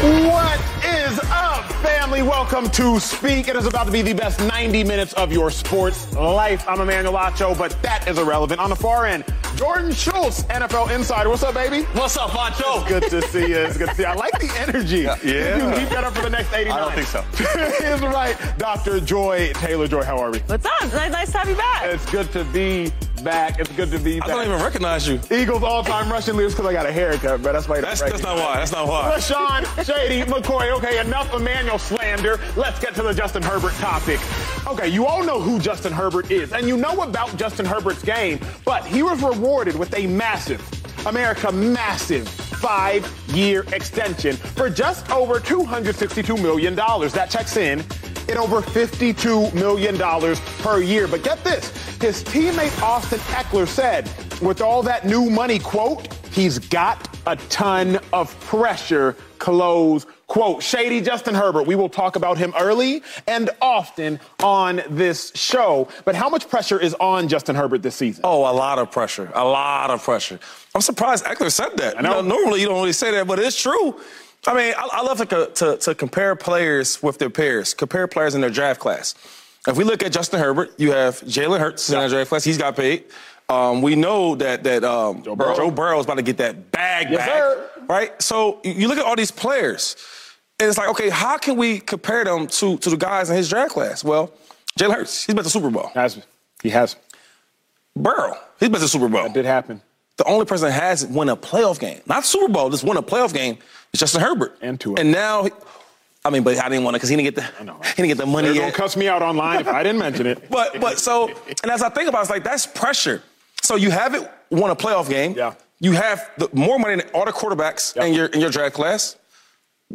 What is up, family? Welcome to Speak. It is about to be the best 90 minutes of your sports life. I'm Emmanuel Acho, but that is irrelevant. On the far end, Jordan Schultz, NFL Insider. What's up, baby? What's up, Macho? It's good to see you. It's good to see you. I like the energy. Yeah. You can keep that up for the next 89. I don't think so. Is right. Dr. Joy Taylor. Joy, how are we? What's up? Nice, nice to have you back. It's good to be back. It's good to be back. I don't even recognize you. Eagles all-time rushing leaders because I got a haircut, but that's why. That's, that's not why. That's not why. Rashawn Shady McCoy. Okay, enough Emmanuel slander. Let's get to the Justin Herbert topic. Okay, you all know who Justin Herbert is, and you know about Justin Herbert's game, but he was rewarded with a massive, America massive, five year extension for just over $262 million. That checks in at over $52 million per year. But get this his teammate Austin Ekeler said, with all that new money, quote, he's got a ton of pressure, close quote. Shady Justin Herbert, we will talk about him early and often on this show. But how much pressure is on Justin Herbert this season? Oh, a lot of pressure. A lot of pressure. I'm surprised Ekeler said that. I know. You normally, you don't really say that, but it's true. I mean, I, I love to, to, to compare players with their peers, compare players in their draft class. If we look at Justin Herbert, you have Jalen Hurts in Yeah. that draft class. He's got paid. Um, we know that that um, Joe, Burrow. Burrow. is about to get that bag Yes, back, sir. right? So you- you look at all these players, and it's like, okay, how can we compare them to to the guys in his draft class? Well, Jalen Hurts, he's been to Super Bowl. Has he has Burrow, he's been to Super Bowl. that did happen. The only person that has won a playoff game, not Super Bowl, just won a playoff game, is Justin Herbert. And two. And now, I mean, but I didn't want to because he didn't get the know. he didn't get the money They're gonna cuss me out online if I didn't mention it. But but so and as I think about it, it's like that's pressure. So you haven't won a playoff game. Yeah. You have the, more money than all the quarterbacks Yeah. in your in your draft class.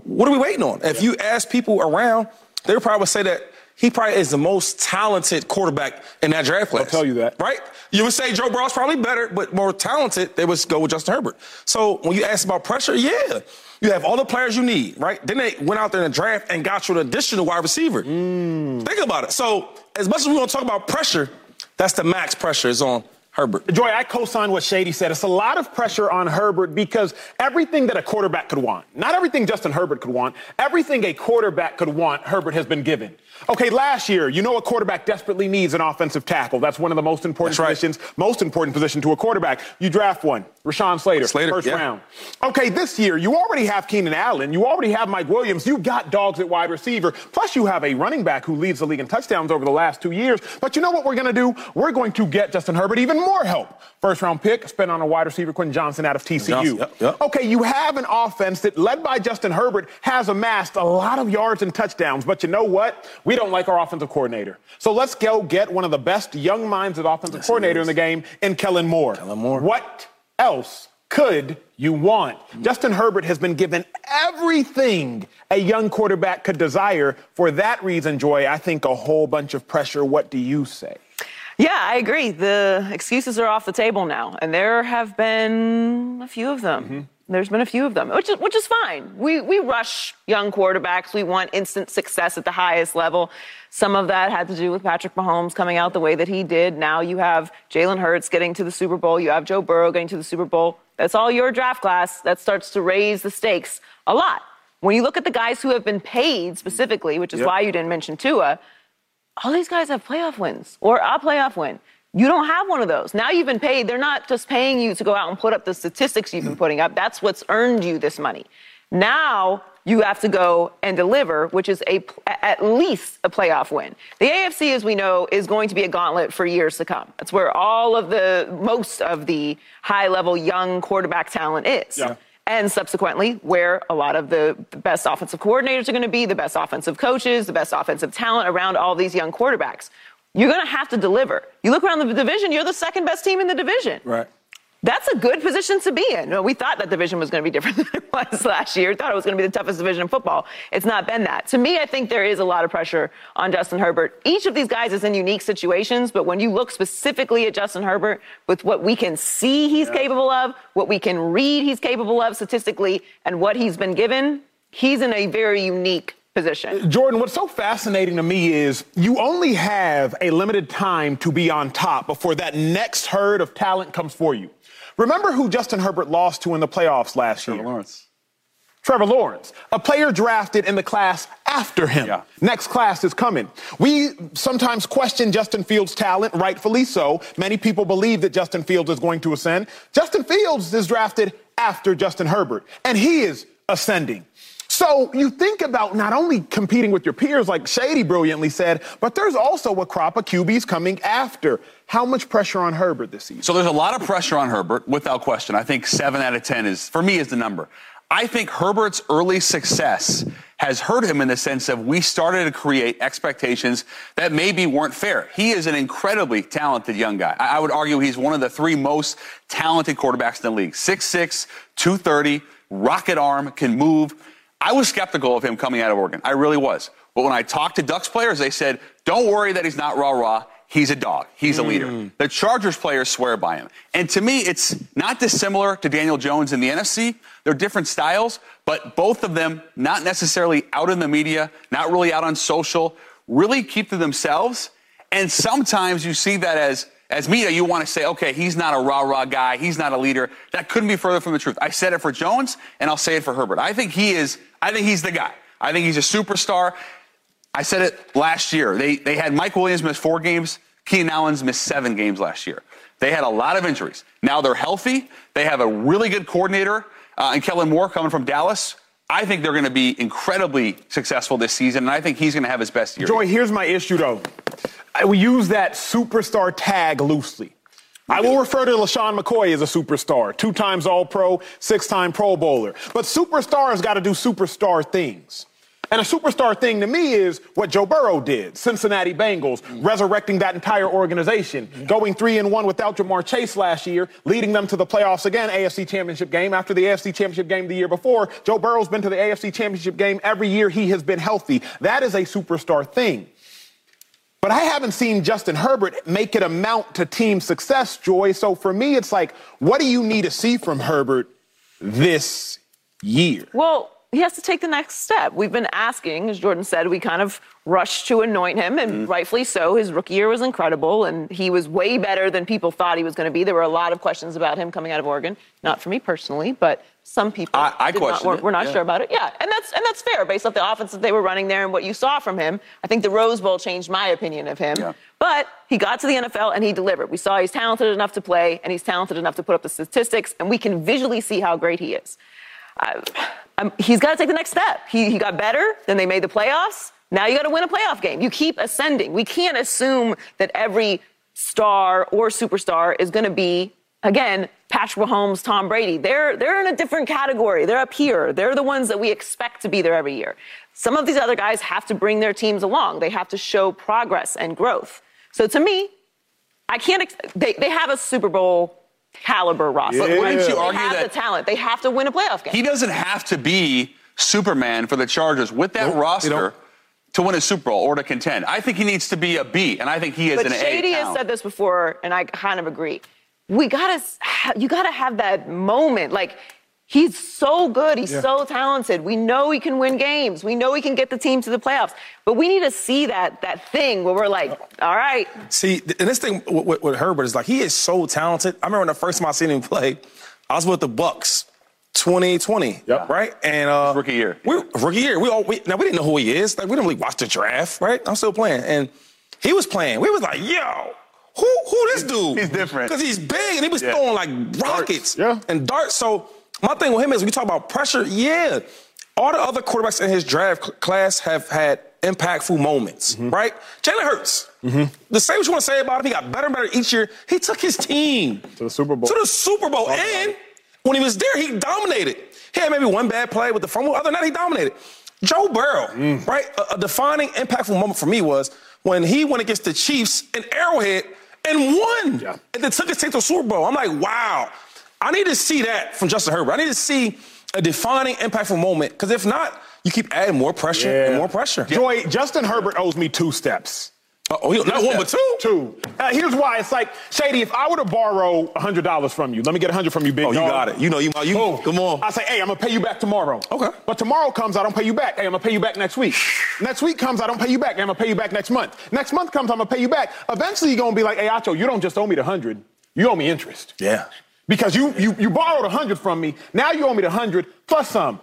What are we waiting on? If you ask people around, they would probably say that he probably is the most talented quarterback in that draft class. I'll tell you that. Right? You would say Joe Burrow's probably better, but more talented. They would go with Justin Herbert. So when you ask about pressure, yeah. You have all the players you need, right? Then they went out there in the draft and got you an additional wide receiver. Mm. Think about it. So as much as we want to talk about pressure, that's the max pressure is on Herbert. Joy, I co-sign what Shady said. It's a lot of pressure on Herbert because everything that a quarterback could want, not everything Justin Herbert could want, everything a quarterback could want, Herbert has been given. Okay, last year, you know a quarterback desperately needs an offensive tackle. That's one of the most important That's right. positions, most important position to a quarterback. You draft one, Rashawn Slater, Slater, first yeah. round. Okay, this year, you already have Keenan Allen, you already have Mike Williams, you got dogs at wide receiver, plus you have a running back who leads the league in touchdowns over the last two years. But you know what we're going to do? We're going to get Justin Herbert even more help. First round pick, spent on a wide receiver, Quentin Johnson out of TCU. Johnson, yep, yep. Okay, you have an offense that, led by Justin Herbert, has amassed a lot of yards and touchdowns. But you know what? We don't like our offensive coordinator. So let's go get one of the best young minds at offensive coordinator in the game in Kellen Moore. Kellen Moore. What else could you want? Justin Herbert has been given everything a young quarterback could desire. For that reason, Joy, I think a whole bunch of pressure. What do you say? Yeah, I agree. The excuses are off the table now, and there have been a few of them. Mm-hmm. There's been a few of them, which is, which is fine. We, we rush young quarterbacks. We want instant success at the highest level. Some of that had to do with Patrick Mahomes coming out the way that he did. Now you have Jalen Hurts getting to the Super Bowl. You have Joe Burrow getting to the Super Bowl. That's all your draft class. That starts to raise the stakes a lot. When you look at the guys who have been paid specifically, which is Yep. why you didn't mention Tua, all these guys have playoff wins or a playoff win. You don't have one of those. Now you've been paid. They're not just paying you to go out and put up the statistics you've been putting up. That's what's earned you this money. Now you have to go and deliver, which is a at least a playoff win. The AFC, as we know, is going to be a gauntlet for years to come. That's where all of the most of the high level young quarterback talent is. Yeah. And subsequently, where a lot of the best offensive coordinators are going to be, the best offensive coaches, the best offensive talent around all these young quarterbacks. You're going to have to deliver. You look around the division, you're the second best team in the division. Right that's a good position to be in. We thought that division was going to be different than it was last year. Thought it was going to be the toughest division in football. It's not been that. To me, I think there is a lot of pressure on Justin Herbert. Each of these guys is in unique situations, but when you look specifically at Justin Herbert with what we can see he's yeah. capable of, what we can read he's capable of statistically, and what he's been given, he's in a very unique position. Uh, Jordan, what's so fascinating to me is you only have a limited time to be on top before that next herd of talent comes for you. Remember who Justin Herbert lost to in the playoffs last Trevor year? Trevor Lawrence. Trevor Lawrence, a player drafted in the class after him. Yeah. Next class is coming. We sometimes question Justin Fields' talent, rightfully so. Many people believe that Justin Fields is going to ascend. Justin Fields is drafted after Justin Herbert, and he is ascending. So you think about not only competing with your peers, like Shady brilliantly said, but there's also a crop of QBs coming after. How much pressure on Herbert this season? So there's a lot of pressure on Herbert, without question. I think seven out of ten is, for me, is the number. I think Herbert's early success has hurt him in the sense of we started to create expectations that maybe weren't fair. He is an incredibly talented young guy. I would argue he's one of the three most talented quarterbacks in the league. 6'6, 230, rocket arm, can move. I was skeptical of him coming out of Oregon. I really was. But when I talked to Ducks players, they said, don't worry that he's not rah rah. He's a dog. He's a mm. leader. The Chargers players swear by him. And to me, it's not dissimilar to Daniel Jones in the NFC. They're different styles, but both of them not necessarily out in the media, not really out on social, really keep to themselves. And sometimes you see that as as media, you want to say, okay, he's not a rah rah guy. He's not a leader. That couldn't be further from the truth. I said it for Jones, and I'll say it for Herbert. I think he is, I think he's the guy. I think he's a superstar. I said it last year. They, they had Mike Williams miss four games. Keenan Allen's missed seven games last year. They had a lot of injuries. Now they're healthy. They have a really good coordinator, uh, and Kellen Moore coming from Dallas. I think they're going to be incredibly successful this season, and I think he's going to have his best year. Joy, here's my issue, though. I use that superstar tag loosely. I will refer to LeSean McCoy as a superstar, two times All Pro, six time Pro Bowler. But superstars got to do superstar things. And a superstar thing to me is what Joe Burrow did, Cincinnati Bengals, resurrecting that entire organization, going three and one without Ja'Marr Chase last year, leading them to the playoffs again, AFC Championship game. After the AFC Championship game the year before, Joe Burrow's been to the AFC Championship game every year he has been healthy. That is a superstar thing. But I haven't seen Justin Herbert make it amount to team success, Joy. So for me, it's like, what do you need to see from Herbert this year? Well, he has to take the next step. We've been asking, as Jordan said, we kind of rushed to anoint him, and mm rightfully so. His rookie year was incredible, and he was way better than people thought he was going to be. There were a lot of questions about him coming out of Oregon. Not for me personally, but some people I, I not, were, were, not yeah. sure about it. Yeah, and that's and that's fair based off the offense that they were running there and what you saw from him. I think the Rose Bowl changed my opinion of him. Yeah. But he got to the NFL and he delivered. We saw he's talented enough to play, and he's talented enough to put up the statistics, and we can visually see how great he is. Um, he's got to take the next step. He, he got better, then they made the playoffs. Now you got to win a playoff game. You keep ascending. We can't assume that every star or superstar is going to be, again, Patrick Mahomes, Tom Brady. They're, they're in a different category. They're up here. They're the ones that we expect to be there every year. Some of these other guys have to bring their teams along. They have to show progress and growth. So to me, I can't, ex- they, they have a Super Bowl caliber roster. Yeah. Wouldn't you argue they have that the talent? They have to win a playoff game. He doesn't have to be Superman for the Chargers with that nope, roster to win a Super Bowl or to contend. I think he needs to be a B, and I think he is but an Shady A. Shady has said this before, and I kind of agree. We gotta, you gotta have that moment. Like He's so good. He's yeah. so talented. We know he can win games. We know he can get the team to the playoffs. But we need to see that that thing where we're like, all right. See, and this thing with, with Herbert is like he is so talented. I remember when the first time I seen him play, I was with the Bucks. 2020, yep. right? And uh, rookie year. We rookie year. We all we, now we didn't know who he is. Like we didn't really watch the draft, right? I'm still playing, and he was playing. We was like, yo, who who this dude? He's different because he's big and he was yeah. throwing like rockets darts. Yeah. and darts. So my thing with him is we talk about pressure. Yeah, all the other quarterbacks in his draft class have had impactful moments, mm-hmm. right? Jalen Hurts. Mm-hmm. The same what you want to say about him. He got better and better each year. He took his team to the Super Bowl. To the Super Bowl, and when he was there, he dominated. He had maybe one bad play with the fumble. Other than that, he dominated. Joe Burrow, mm. right? A, a, defining, impactful moment for me was when he went against the Chiefs in Arrowhead and won, yeah. and then took his team to the Super Bowl. I'm like, wow. I need to see that from Justin Herbert. I need to see a defining, impactful moment. Because if not, you keep adding more pressure yeah. and more pressure. Joy, Justin Herbert owes me two steps. Uh, oh, not one, but two? Two. Uh, here's why. It's like, Shady, if I were to borrow $100 from you, let me get 100 from you, big Oh, you dog. got it. You know, you, you oh. come on. I say, hey, I'm to pay you back tomorrow. Okay. But tomorrow comes, I don't pay you back. Hey, I'm to pay you back next week. next week comes, I don't pay you back. Hey, I'm to pay you back next month. Next month comes, I'm to pay you back. Eventually, you're to be like, hey, Acho, you don't just owe me the 100. You owe me interest. Yeah. Because you, you, you borrowed 100 from me. Now you owe me the 100 plus some.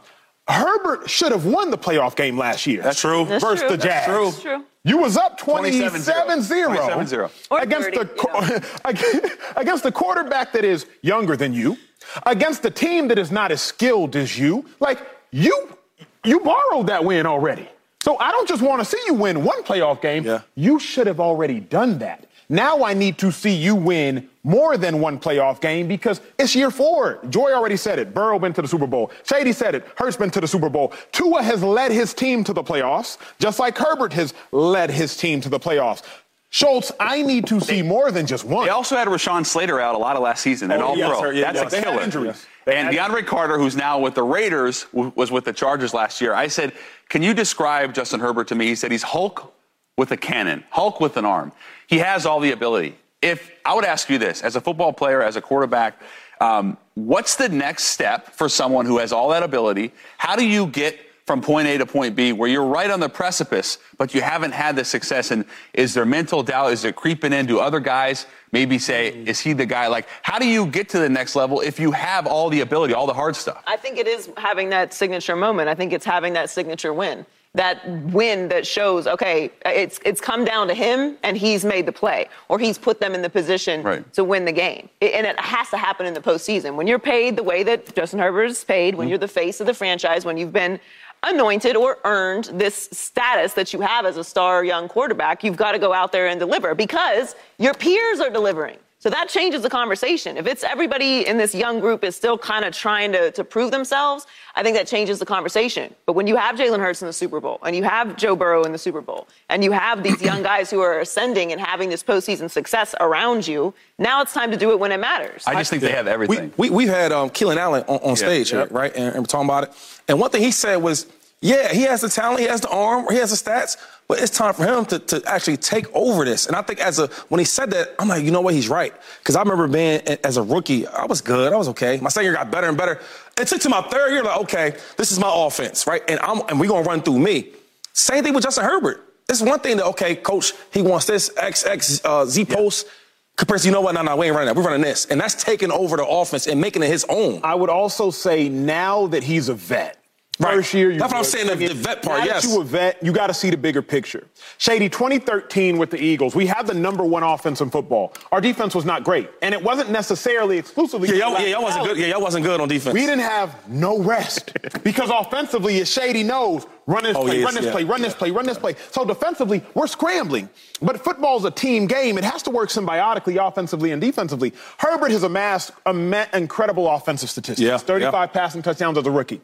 Herbert should have won the playoff game last year. That's true. That's versus true. the Jags. That's true. You was up 27-0, against 30, the against the quarterback that is younger than you, against the team that is not as skilled as you. Like you you borrowed that win already. So I don't just want to see you win one playoff game. Yeah. You should have already done that. Now I need to see you win more than one playoff game because it's year four. Joy already said it. Burrow been to the Super Bowl. Shady said it. Hurts been to the Super Bowl. Tua has led his team to the playoffs, just like Herbert has led his team to the playoffs. Schultz, I need to see more than just one. They also had Rashawn Slater out a lot of last season and oh, all yes, pro. Sir, yeah, That's yeah, a killer. Injuries. And DeAndre Carter, who's now with the Raiders, was with the Chargers last year. I said, Can you describe Justin Herbert to me? He said he's Hulk with a cannon, Hulk with an arm. He has all the ability if I would ask you this, as a football player, as a quarterback, um, what's the next step for someone who has all that ability? How do you get from point A to point B where you're right on the precipice, but you haven't had the success? And is there mental doubt? Is it creeping in? Do other guys maybe say, is he the guy? Like, how do you get to the next level if you have all the ability, all the hard stuff? I think it is having that signature moment. I think it's having that signature win that win that shows okay it's it's come down to him and he's made the play or he's put them in the position right. to win the game it, and it has to happen in the postseason when you're paid the way that Justin Herbert is paid when mm-hmm. you're the face of the franchise when you've been anointed or earned this status that you have as a star young quarterback you've got to go out there and deliver because your peers are delivering so that changes the conversation. If it's everybody in this young group is still kind of trying to, to prove themselves, I think that changes the conversation. But when you have Jalen Hurts in the Super Bowl and you have Joe Burrow in the Super Bowl and you have these young guys who are ascending and having this postseason success around you, now it's time to do it when it matters. I just think they have everything. We, we, we had um, Keenan Allen on, on yeah, stage, yeah. right? And, and we're talking about it. And one thing he said was, yeah, he has the talent, he has the arm, he has the stats, but it's time for him to, to actually take over this. And I think as a when he said that, I'm like, you know what, he's right. Because I remember being as a rookie, I was good, I was okay. My second year got better and better. It took to my third year, like, okay, this is my offense, right? And I'm and we're gonna run through me. Same thing with Justin Herbert. It's one thing that, okay, coach, he wants this X, X, uh, Z post. Yeah. Compared to, you know what, no, no, we ain't running that. We're running this. And that's taking over the offense and making it his own. I would also say now that he's a vet, Right. First year, you that's what I'm saying. The, the vet part, now yes. That you a vet, you got to see the bigger picture. Shady, 2013 with the Eagles, we had the number one offense in football. Our defense was not great, and it wasn't necessarily exclusively. Yeah, y'all, yeah, y'all wasn't good. Yeah, y'all wasn't good on defense. We didn't have no rest because offensively, as Shady knows, run this oh, play, yes, run this yeah. play, run this play, run this play. So defensively, we're scrambling. But football's a team game. It has to work symbiotically, offensively and defensively. Herbert has amassed incredible offensive statistics. Yeah, 35 yeah. passing touchdowns as a rookie.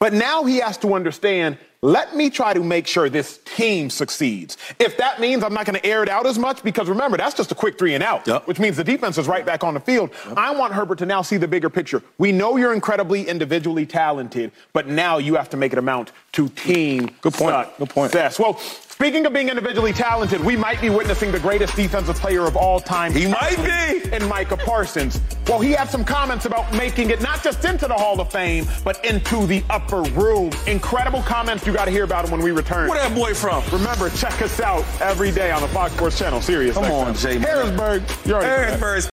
But now he has to understand let me try to make sure this team succeeds. If that means I'm not going to air it out as much, because remember, that's just a quick three and out, yep. which means the defense is right back on the field. Yep. I want Herbert to now see the bigger picture. We know you're incredibly individually talented, but now you have to make it amount to team Good point. Good point. success. Well, Speaking of being individually talented, we might be witnessing the greatest defensive player of all time. He might be. In Micah Parsons. Well, he had some comments about making it not just into the Hall of Fame, but into the upper room. Incredible comments. You got to hear about him when we return. Where that boy from? Remember, check us out every day on the Fox Sports Channel. Serious. Come on, Jay. Harrisburg. You're Harrisburg.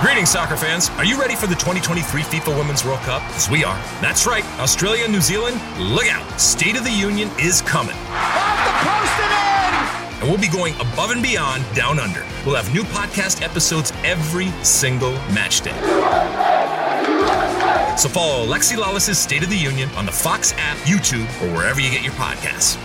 Greetings, soccer fans. Are you ready for the 2023 FIFA Women's World Cup? As we are. That's right. Australia and New Zealand, look out. State of the Union is coming. Off the post and in! and we'll be going above and beyond down under. We'll have new podcast episodes every single match day. So follow Alexi Lalas's State of the Union on the Fox app, YouTube, or wherever you get your podcasts.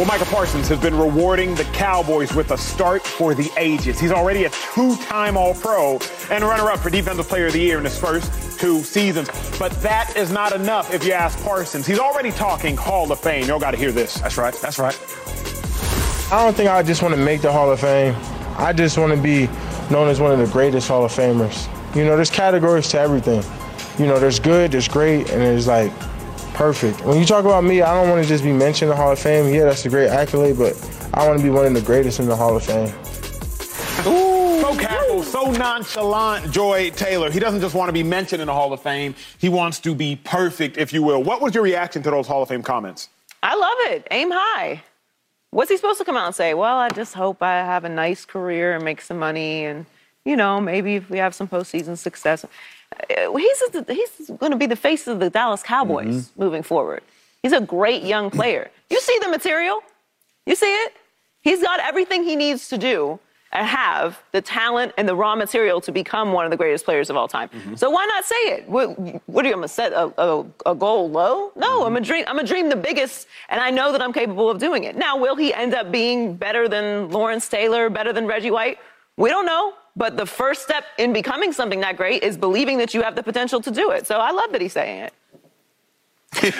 Well, Micah Parsons has been rewarding the Cowboys with a start for the ages. He's already a two-time All-Pro and runner-up for Defensive Player of the Year in his first two seasons. But that is not enough if you ask Parsons. He's already talking Hall of Fame. Y'all got to hear this. That's right. That's right. I don't think I just want to make the Hall of Fame. I just want to be known as one of the greatest Hall of Famers. You know, there's categories to everything. You know, there's good, there's great, and there's like perfect. When you talk about me, I don't want to just be mentioned in the Hall of Fame. Yeah, that's a great accolade, but I want to be one of the greatest in the Hall of Fame. Ooh. So casual, so nonchalant, Joy Taylor. He doesn't just want to be mentioned in the Hall of Fame. He wants to be perfect, if you will. What was your reaction to those Hall of Fame comments? I love it. Aim high. What's he supposed to come out and say? Well, I just hope I have a nice career and make some money, and you know, maybe if we have some postseason success. Uh, he's he's going to be the face of the Dallas Cowboys mm-hmm. moving forward. He's a great young player. You see the material. You see it. He's got everything he needs to do and have the talent and the raw material to become one of the greatest players of all time. Mm-hmm. So why not say it? What, what are you going to set a, a, a, goal low? No, mm-hmm. I'm a dream. I'm a dream the biggest, and I know that I'm capable of doing it. Now, will he end up being better than Lawrence Taylor, better than Reggie White? We don't know. But the first step in becoming something that great is believing that you have the potential to do it. So I love that he's saying it.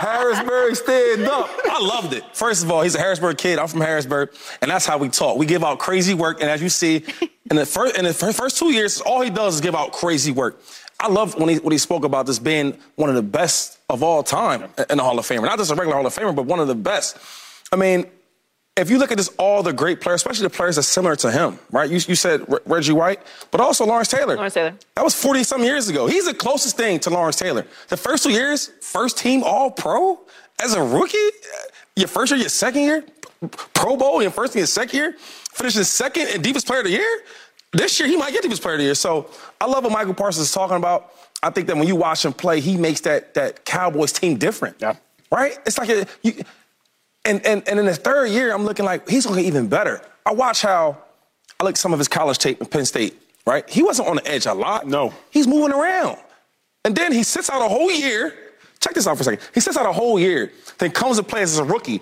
Harrisburg stand up. I loved it. First of all, he's a Harrisburg kid. I'm from Harrisburg, and that's how we talk. We give out crazy work, and as you see, in the first in the first two years, all he does is give out crazy work. I love when he when he spoke about this being one of the best of all time in the Hall of Fame. Not just a regular Hall of Famer, but one of the best. I mean, if you look at this, all the great players, especially the players that's similar to him, right? You, you said R- Reggie White, but also Lawrence Taylor. Lawrence Taylor. That was 40 some years ago. He's the closest thing to Lawrence Taylor. The first two years, first team All Pro as a rookie, your first year, your second year, Pro Bowl, your first and your second year, finishing second and deepest player of the year. This year, he might get deepest player of the year. So I love what Micah Parsons is talking about. I think that when you watch him play, he makes that that Cowboys team different. Yeah. Right? It's like a, you, and, and, and in his third year, I'm looking like he's going to get even better. I watch how I look some of his college tape in Penn State, right? He wasn't on the edge a lot. No. He's moving around. And then he sits out a whole year. Check this out for a second. He sits out a whole year, then comes to play as a rookie,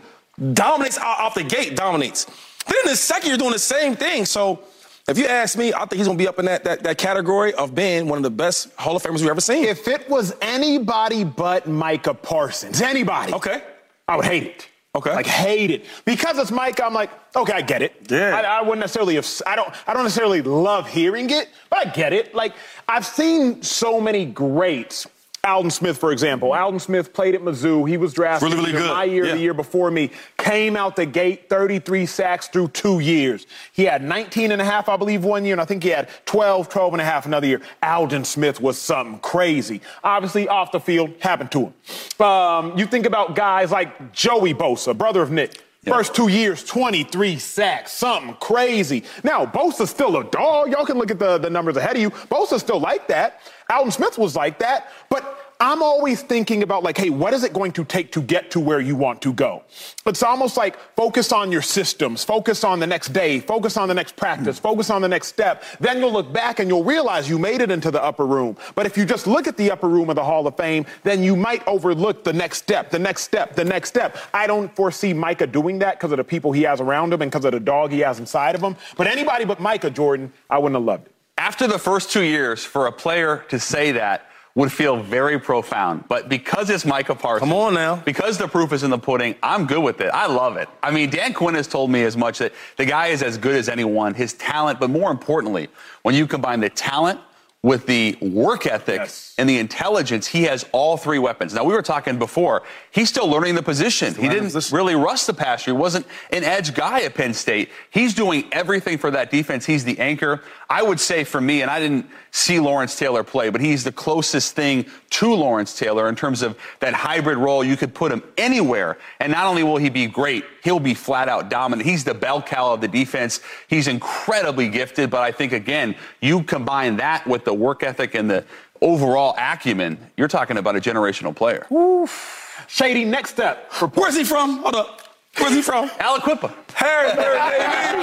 dominates out, off the gate, dominates. Then in the second year, doing the same thing. So if you ask me, I think he's going to be up in that, that, that category of being one of the best Hall of Famers we've ever seen. If it was anybody but Micah Parsons, anybody, okay, I would hate it. Okay. Like hate it because it's Mike. I'm like, okay, I get it. Yeah. I, I, wouldn't necessarily. Have, I don't. I don't necessarily love hearing it, but I get it. Like I've seen so many greats Aldon Smith, for example. Aldon Smith played at Mizzou. He was drafted really, really my year, yeah. the year before me. Came out the gate, 33 sacks through two years. He had 19 and a half, I believe, one year, and I think he had 12, 12 and a half another year. Aldon Smith was something crazy. Obviously, off the field, happened to him. Um, you think about guys like Joey Bosa, brother of Nick. First two years, 23 sacks, something crazy. Now, Bosa's still a dog. Y'all can look at the, the numbers ahead of you. Bosa's still like that. Aldon Smith was like that. But I'm always thinking about like, hey, what is it going to take to get to where you want to go? It's almost like focus on your systems, focus on the next day, focus on the next practice, hmm. focus on the next step. Then you'll look back and you'll realize you made it into the upper room. But if you just look at the upper room of the Hall of Fame, then you might overlook the next step, the next step, the next step. I don't foresee Micah doing that because of the people he has around him and because of the dog he has inside of him. But anybody but Micah Jordan, I wouldn't have loved it. After the first two years, for a player to say that, would feel very profound. But because it's Micah Parsons, come on now, because the proof is in the pudding, I'm good with it. I love it. I mean, Dan Quinn has told me as much that the guy is as good as anyone. His talent, but more importantly, when you combine the talent with the work ethic yes. and the intelligence, he has all three weapons. Now, we were talking before, he's still learning the position. He didn't position. really rush the passer. He wasn't an edge guy at Penn State. He's doing everything for that defense. He's the anchor. I would say for me, and I didn't see Lawrence Taylor play, but he's the closest thing to Lawrence Taylor in terms of that hybrid role. You could put him anywhere, and not only will he be great, he'll be flat out dominant. He's the bell cow of the defense. He's incredibly gifted, but I think, again, you combine that with the work ethic and the overall acumen, you're talking about a generational player. Oof. Shady, next step. For Where's he from? Hold up. Where's he from? Aliquippa. Harrisburg, baby.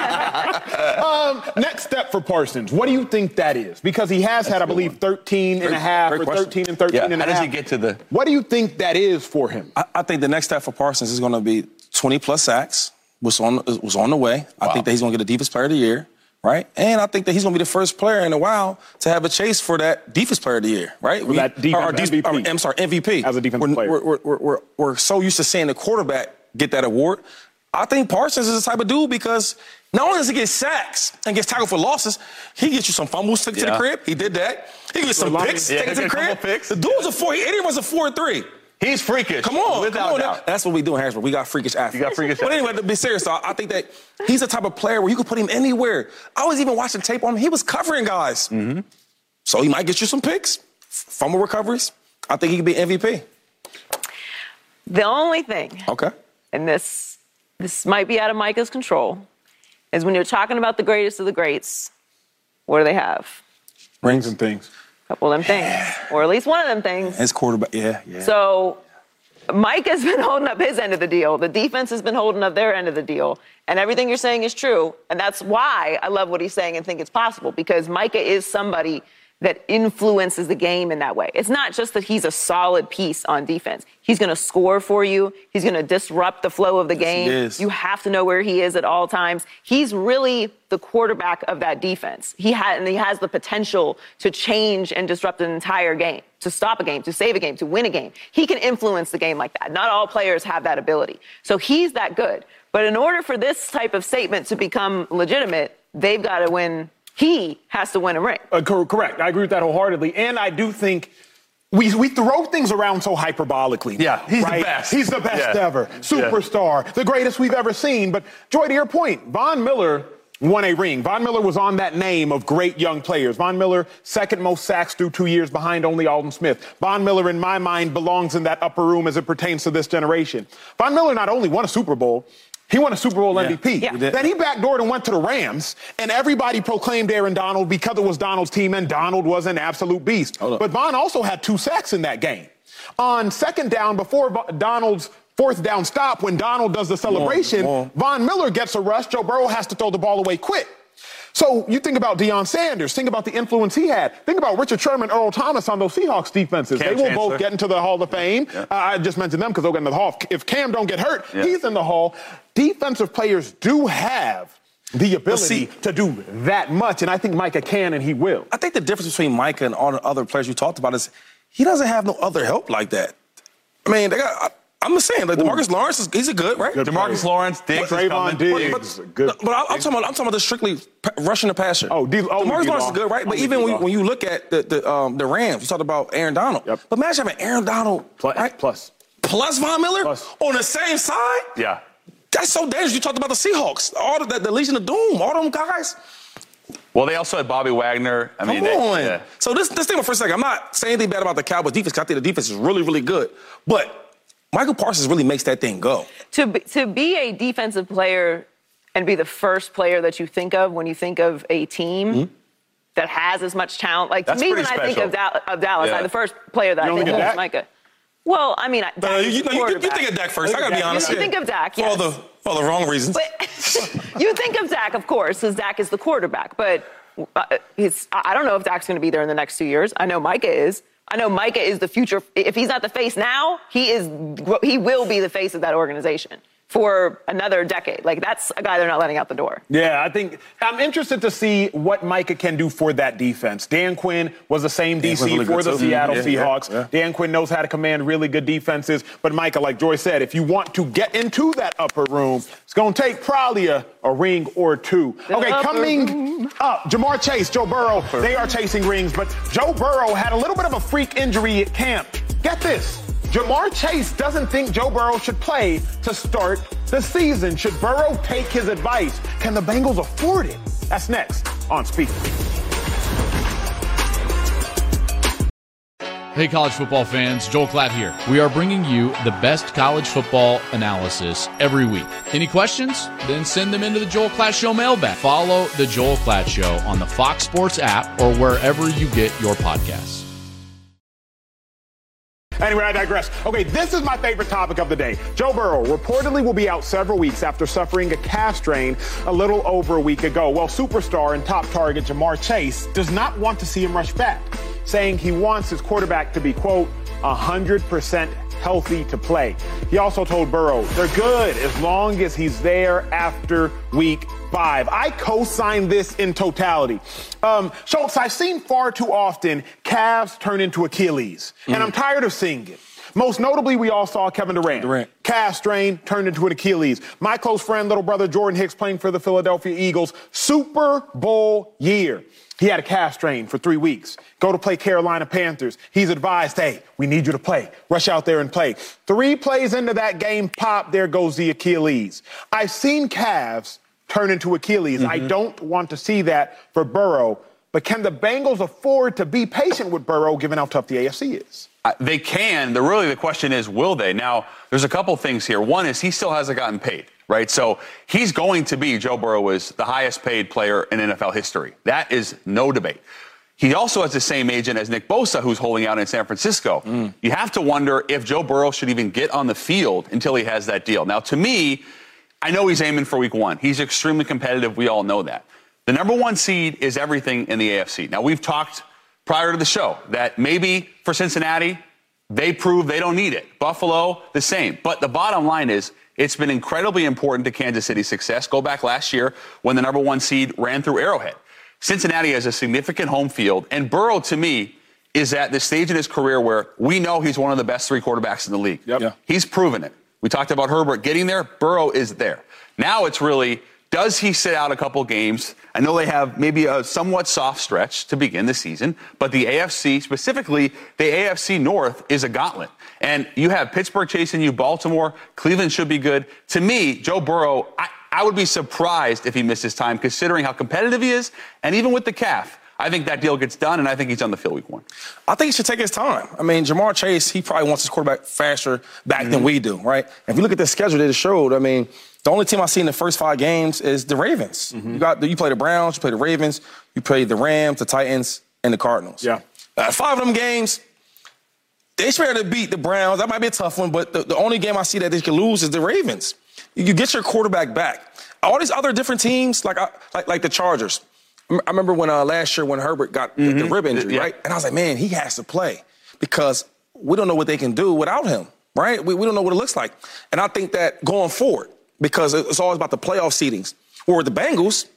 um, next step for Parsons. What do you think that is? Because he has had, I believe, 13 and a half or 13 and 13 yeah. and a half. How does he get to the? What do you think that is for him? I, I think the next step for Parsons is going to be 20 plus sacks, was on was on the way. I think that he's going to get the defense player of the year, right? And I think that he's going to be the first player in a while to have a chase for that defense player of the year, right? For that defense or, MVP. or, I'm sorry, MVP. As a defensive we're, player. We're, we're, we're, we're so used to seeing the quarterback get that award. I think Parsons is the type of dude because not only does he get sacks and gets tackled for losses, he gets you some fumbles taken to the crib. He did that. He gets some line- picks Yeah, taken to the crib. couple picks. The dude's a four. He was a four three. He's freakish. Come on, without come on. doubt. That's what we do in Harrisburg. We got freakish athletes. You got freakish But anyway, to be serious, though, I think that he's the type of player where you could put him anywhere. I was even watching tape on him. He was covering guys. Mm-hmm. So he might get you some picks, fumble recoveries. I think he could be MVP. The only thing, Okay. And this this might be out of Micah's control, is when you're talking about the greatest of the greats, what do they have? Rings and things. A couple of them things, or at least one of them things. His quarterback. Yeah, yeah. So Mike has been holding up his end of the deal. The defense has been holding up their end of the deal. And everything you're saying is true. And that's why I love what he's saying and think it's possible because Micah is somebody that influences the game in that way. It's not just that he's a solid piece on defense. He's going to score for you. He's going to disrupt the flow of the game. You have to know where he is at all times. He's really the quarterback of that defense. He had and he has the potential to change and disrupt an entire game, to stop a game, to save a game, to win a game. He can influence the game like that. Not all players have that ability. So he's that good. But in order for this type of statement to become legitimate, they've got to win. He has to win a ring. Uh, cor- correct. I agree with that wholeheartedly. And I do think we, we throw things around so hyperbolically. Yeah, he's the best. He's the best Yeah. ever. Superstar. The greatest we've ever seen. But, Joy, to your point, Von Miller won a ring. Von Miller was on that name of great young players. Von Miller, second most sacks through two years behind only Aldon Smith. Von Miller, in my mind, belongs in that upper room as it pertains to this generation. Von Miller not only won a Super Bowl, he won a Super Bowl MVP. Yeah. Then he backdoored and went to the Rams, and everybody proclaimed Aaron Donald because it was Donald's team, and Donald was an absolute beast. But Von also had two sacks in that game. On second down, before Vo- Donald's fourth down stop, when Donald does the celebration, come on. Von Miller gets a rush. Joe Burrow has to throw the ball away quick. So you think about Deion Sanders, think about the influence he had. Think about Richard Sherman, Earl Thomas on those Seahawks defenses. Kam they will Chancellor. both get into the Hall of Fame. Yeah. Uh, I just mentioned them because they'll get into the Hall. If Kam don't get hurt, Yeah. he's in the Hall. Defensive players do have the ability see- to do that much, and I think Micah can and he will. I think the difference between Micah and all the other players you talked about is he doesn't have no other help like that. I mean, they got. I, I'm just saying, like Demarcus Lawrence is he's a good, right? Good Demarcus player. Lawrence, Diggs is Trevon coming. Diggs, But, good. but I, I'm talking about I'm talking about the strictly pa- rushing the passer. Oh, D- oh, Demarcus D-Law. Lawrence is good, right? But Oh, even when, D-Law. when you look at the the, um, the Rams, you talked about Aaron Donald. Yep. But imagine having Aaron Donald Plus, right? plus. plus Von Miller Plus. on the same side. Yeah. That's so dangerous. You talked about the Seahawks, all the, the Legion of Boom, all them guys. Well, they also had Bobby Wagner. I Come mean, they, on. yeah. So this this thing for a second. I'm not saying anything bad about the Cowboys defense. 'cause I think the defense is really really good, but Micah Parsons really makes that thing go. to be, to be a defensive player and be the first player that you think of when you think of a team Hmm? that has as much talent. Like to me, when pretty I think of, special. Dal- of Dallas, Yeah. I, the first player that You I only think get of is Micah. Well, I mean, Dak Uh, you, you, you think of Dak first. I gotta be honest. You think of Dak, for all the for all the wrong reasons. But you think of Dak, of course, because Dak is the quarterback. But uh, I don't know if Dak's going to be there in the next two years. I know Micah is. I know Micah is the future. If he's not the face now, he is. He will be the face of that organization for another decade. Like that's a guy they're not letting out the door. Yeah, I think I'm interested to see what Micah can do for that defense. Dan Quinn was the same was DC really for the too. Seattle Yeah, yeah, Seahawks. yeah. Dan Quinn knows how to command really good defenses. But Micah, like Joy said, if you want to get into that upper room, it's going to take probably a, a ring or two. Okay, upper coming up, Ja'Marr Chase, Joe Burrow, they are chasing rings, but Joe Burrow had a little bit of a freak injury at camp. Get this. Ja'Marr Chase doesn't think Joe Burrow should play to start the season. Should Burrow take his advice? Can the Bengals afford it? That's next on Speak. Hey, college football fans, Joel Klatt here. We are bringing you the best college football analysis every week. Any questions? Then send them into the Joel Klatt Show mailbag. Follow the Joel Klatt Show on the Fox Sports app or wherever you get your podcasts. Anyway, I digress. Okay, this is my favorite topic of the day. Joe Burrow reportedly will be out several weeks after suffering a calf strain a little over a week ago. Well, superstar and top target Ja'Marr Chase does not want to see him rush back, saying he wants his quarterback to be, quote, 100% healthy to play. He also told Burrow they're good as long as he's there after week five. I co-sign this in totality. Um, Schultz, I've seen far too often calves turn into Achilles, mm. and I'm tired of seeing it. Most notably, we all saw Kevin Durant. Durant. Calf strain turned into an Achilles. My close friend, little brother Jordan Hicks, playing for the Philadelphia Eagles, Super Bowl year. He had a calf strain for three weeks. Go to play Carolina Panthers. He's advised, hey, we need you to play. Rush out there and play. Three plays into that game, pop, there goes the Achilles. I've seen calves turn into Achilles. Mm-hmm. I don't want to see that for Burrow. But can the Bengals afford to be patient with Burrow given how tough the AFC is? Uh, they can. The really the question is, will they? Now, there's a couple things here. One is he still hasn't gotten paid right? So he's going to be, Joe Burrow is the highest paid player in NFL history. That is no debate. He also has the same agent as Nick Bosa, who's holding out in San Francisco. Mm. You have to wonder if Joe Burrow should even get on the field until he has that deal. Now, to me, I know he's aiming for week one. He's extremely competitive. We all know that. The number one seed is everything in the AFC. Now, we've talked prior to the show that maybe for Cincinnati, they prove they don't need it. Buffalo, the same. But the bottom line is it's been incredibly important to Kansas City's success. Go back last year when the number one seed ran through Arrowhead. Cincinnati has a significant home field, and Burrow, to me, is at the stage in his career where we know he's one of the best three quarterbacks in the league. Yep. Yeah. He's proven it. We talked about Herbert getting there. Burrow is there. Now it's really does he sit out a couple games? I know they have maybe a somewhat soft stretch to begin the season, but the AFC, specifically the AFC North, is a gauntlet. And you have Pittsburgh chasing you, Baltimore, Cleveland should be good. To me, Joe Burrow, I, I would be surprised if he misses time considering how competitive he is, and even with the calf. I think that deal gets done, and I think he's on the field week one. I think he should take his time. I mean, Ja'Marr Chase, he probably wants his quarterback faster back mm-hmm. than we do, right? If you look at the schedule that it showed, I mean, the only team I see in the first five games is the Ravens. Mm-hmm. You got you play the Browns, you play the Ravens, you play the Rams, the Titans, and the Cardinals. Yeah. Uh, five of them games, they should to beat the Browns. That might be a tough one, but the, the only game I see that they can lose is the Ravens. You, you get your quarterback back. All these other different teams, like like, like the Chargers. I remember when uh, last year when Herbert got mm-hmm. the, the, rib injury, yeah. right? And I was like, man, he has to play because we don't know what they can do without him, right? We, we don't know what it looks like. And I think that going forward, because it's always about the playoff seedings. Or the Bengals,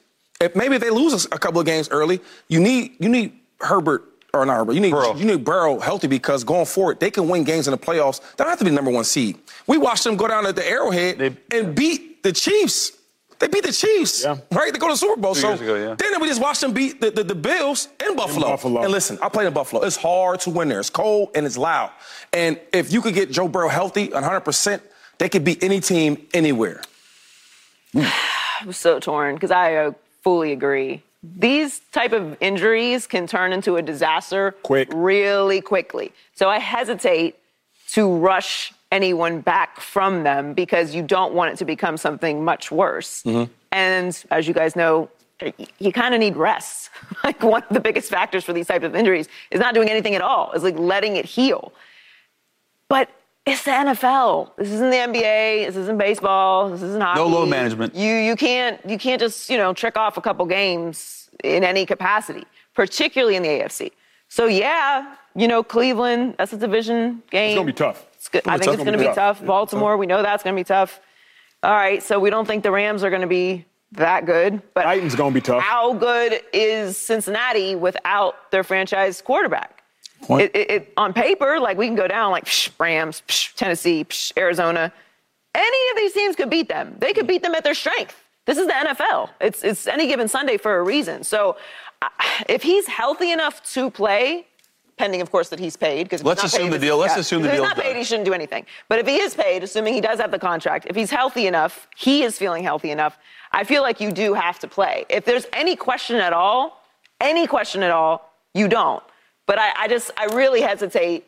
if maybe they lose a couple of games early, you need you need Herbert or not Herbert, you need Burrow. you need Burrow healthy because going forward they can win games in the playoffs. They don't have to be the number one seed. We watched them go down at the Arrowhead they, and beat the Chiefs. They beat the Chiefs, yeah. right? They go to the Super Bowl. Two so ago, yeah. then we just watched them beat the, the, the Bills in Buffalo. in Buffalo. And listen, I played in Buffalo. It's hard to win there. It's cold and it's loud. And if you could get Joe Burrow healthy 100%, they could beat any team anywhere. I'm so torn because I uh, fully agree. These type of injuries can turn into a disaster quick, really quickly. So I hesitate to rush anyone back from them because you don't want it to become something much worse. Mm-hmm. And as you guys know, you kind of need rest. like one of the biggest factors for these types of injuries is not doing anything at all. It's like letting it heal. But it's the NFL. This isn't the NBA. This isn't baseball. This isn't hockey. No load management. You you can't you can't just you know trick off a couple games in any capacity, particularly in the AFC. So yeah, you know Cleveland. That's a division game. It's gonna be tough. I think it's gonna be, tough. Baltimore. We know that's gonna be tough. All right, so we don't think the Rams are gonna be that good, but Titans gonna be tough. How good is Cincinnati without their franchise quarterback? It, it, it, on paper, like we can go down like psh, Rams, psh, Tennessee, psh, Arizona. Any of these teams could beat them. They could beat them at their strength. This is the NFL. It's, it's any given Sunday for a reason. So uh, if he's healthy enough to play, pending, of course, that he's paid. Because let's assume paid, the deal. Let's assume the deal. If he's not paid, he shouldn't do anything. But if he is paid, assuming he does have the contract, if he's healthy enough, he is feeling healthy enough. I feel like you do have to play. If there's any question at all, any question at all, you don't. But I, I just, I really hesitate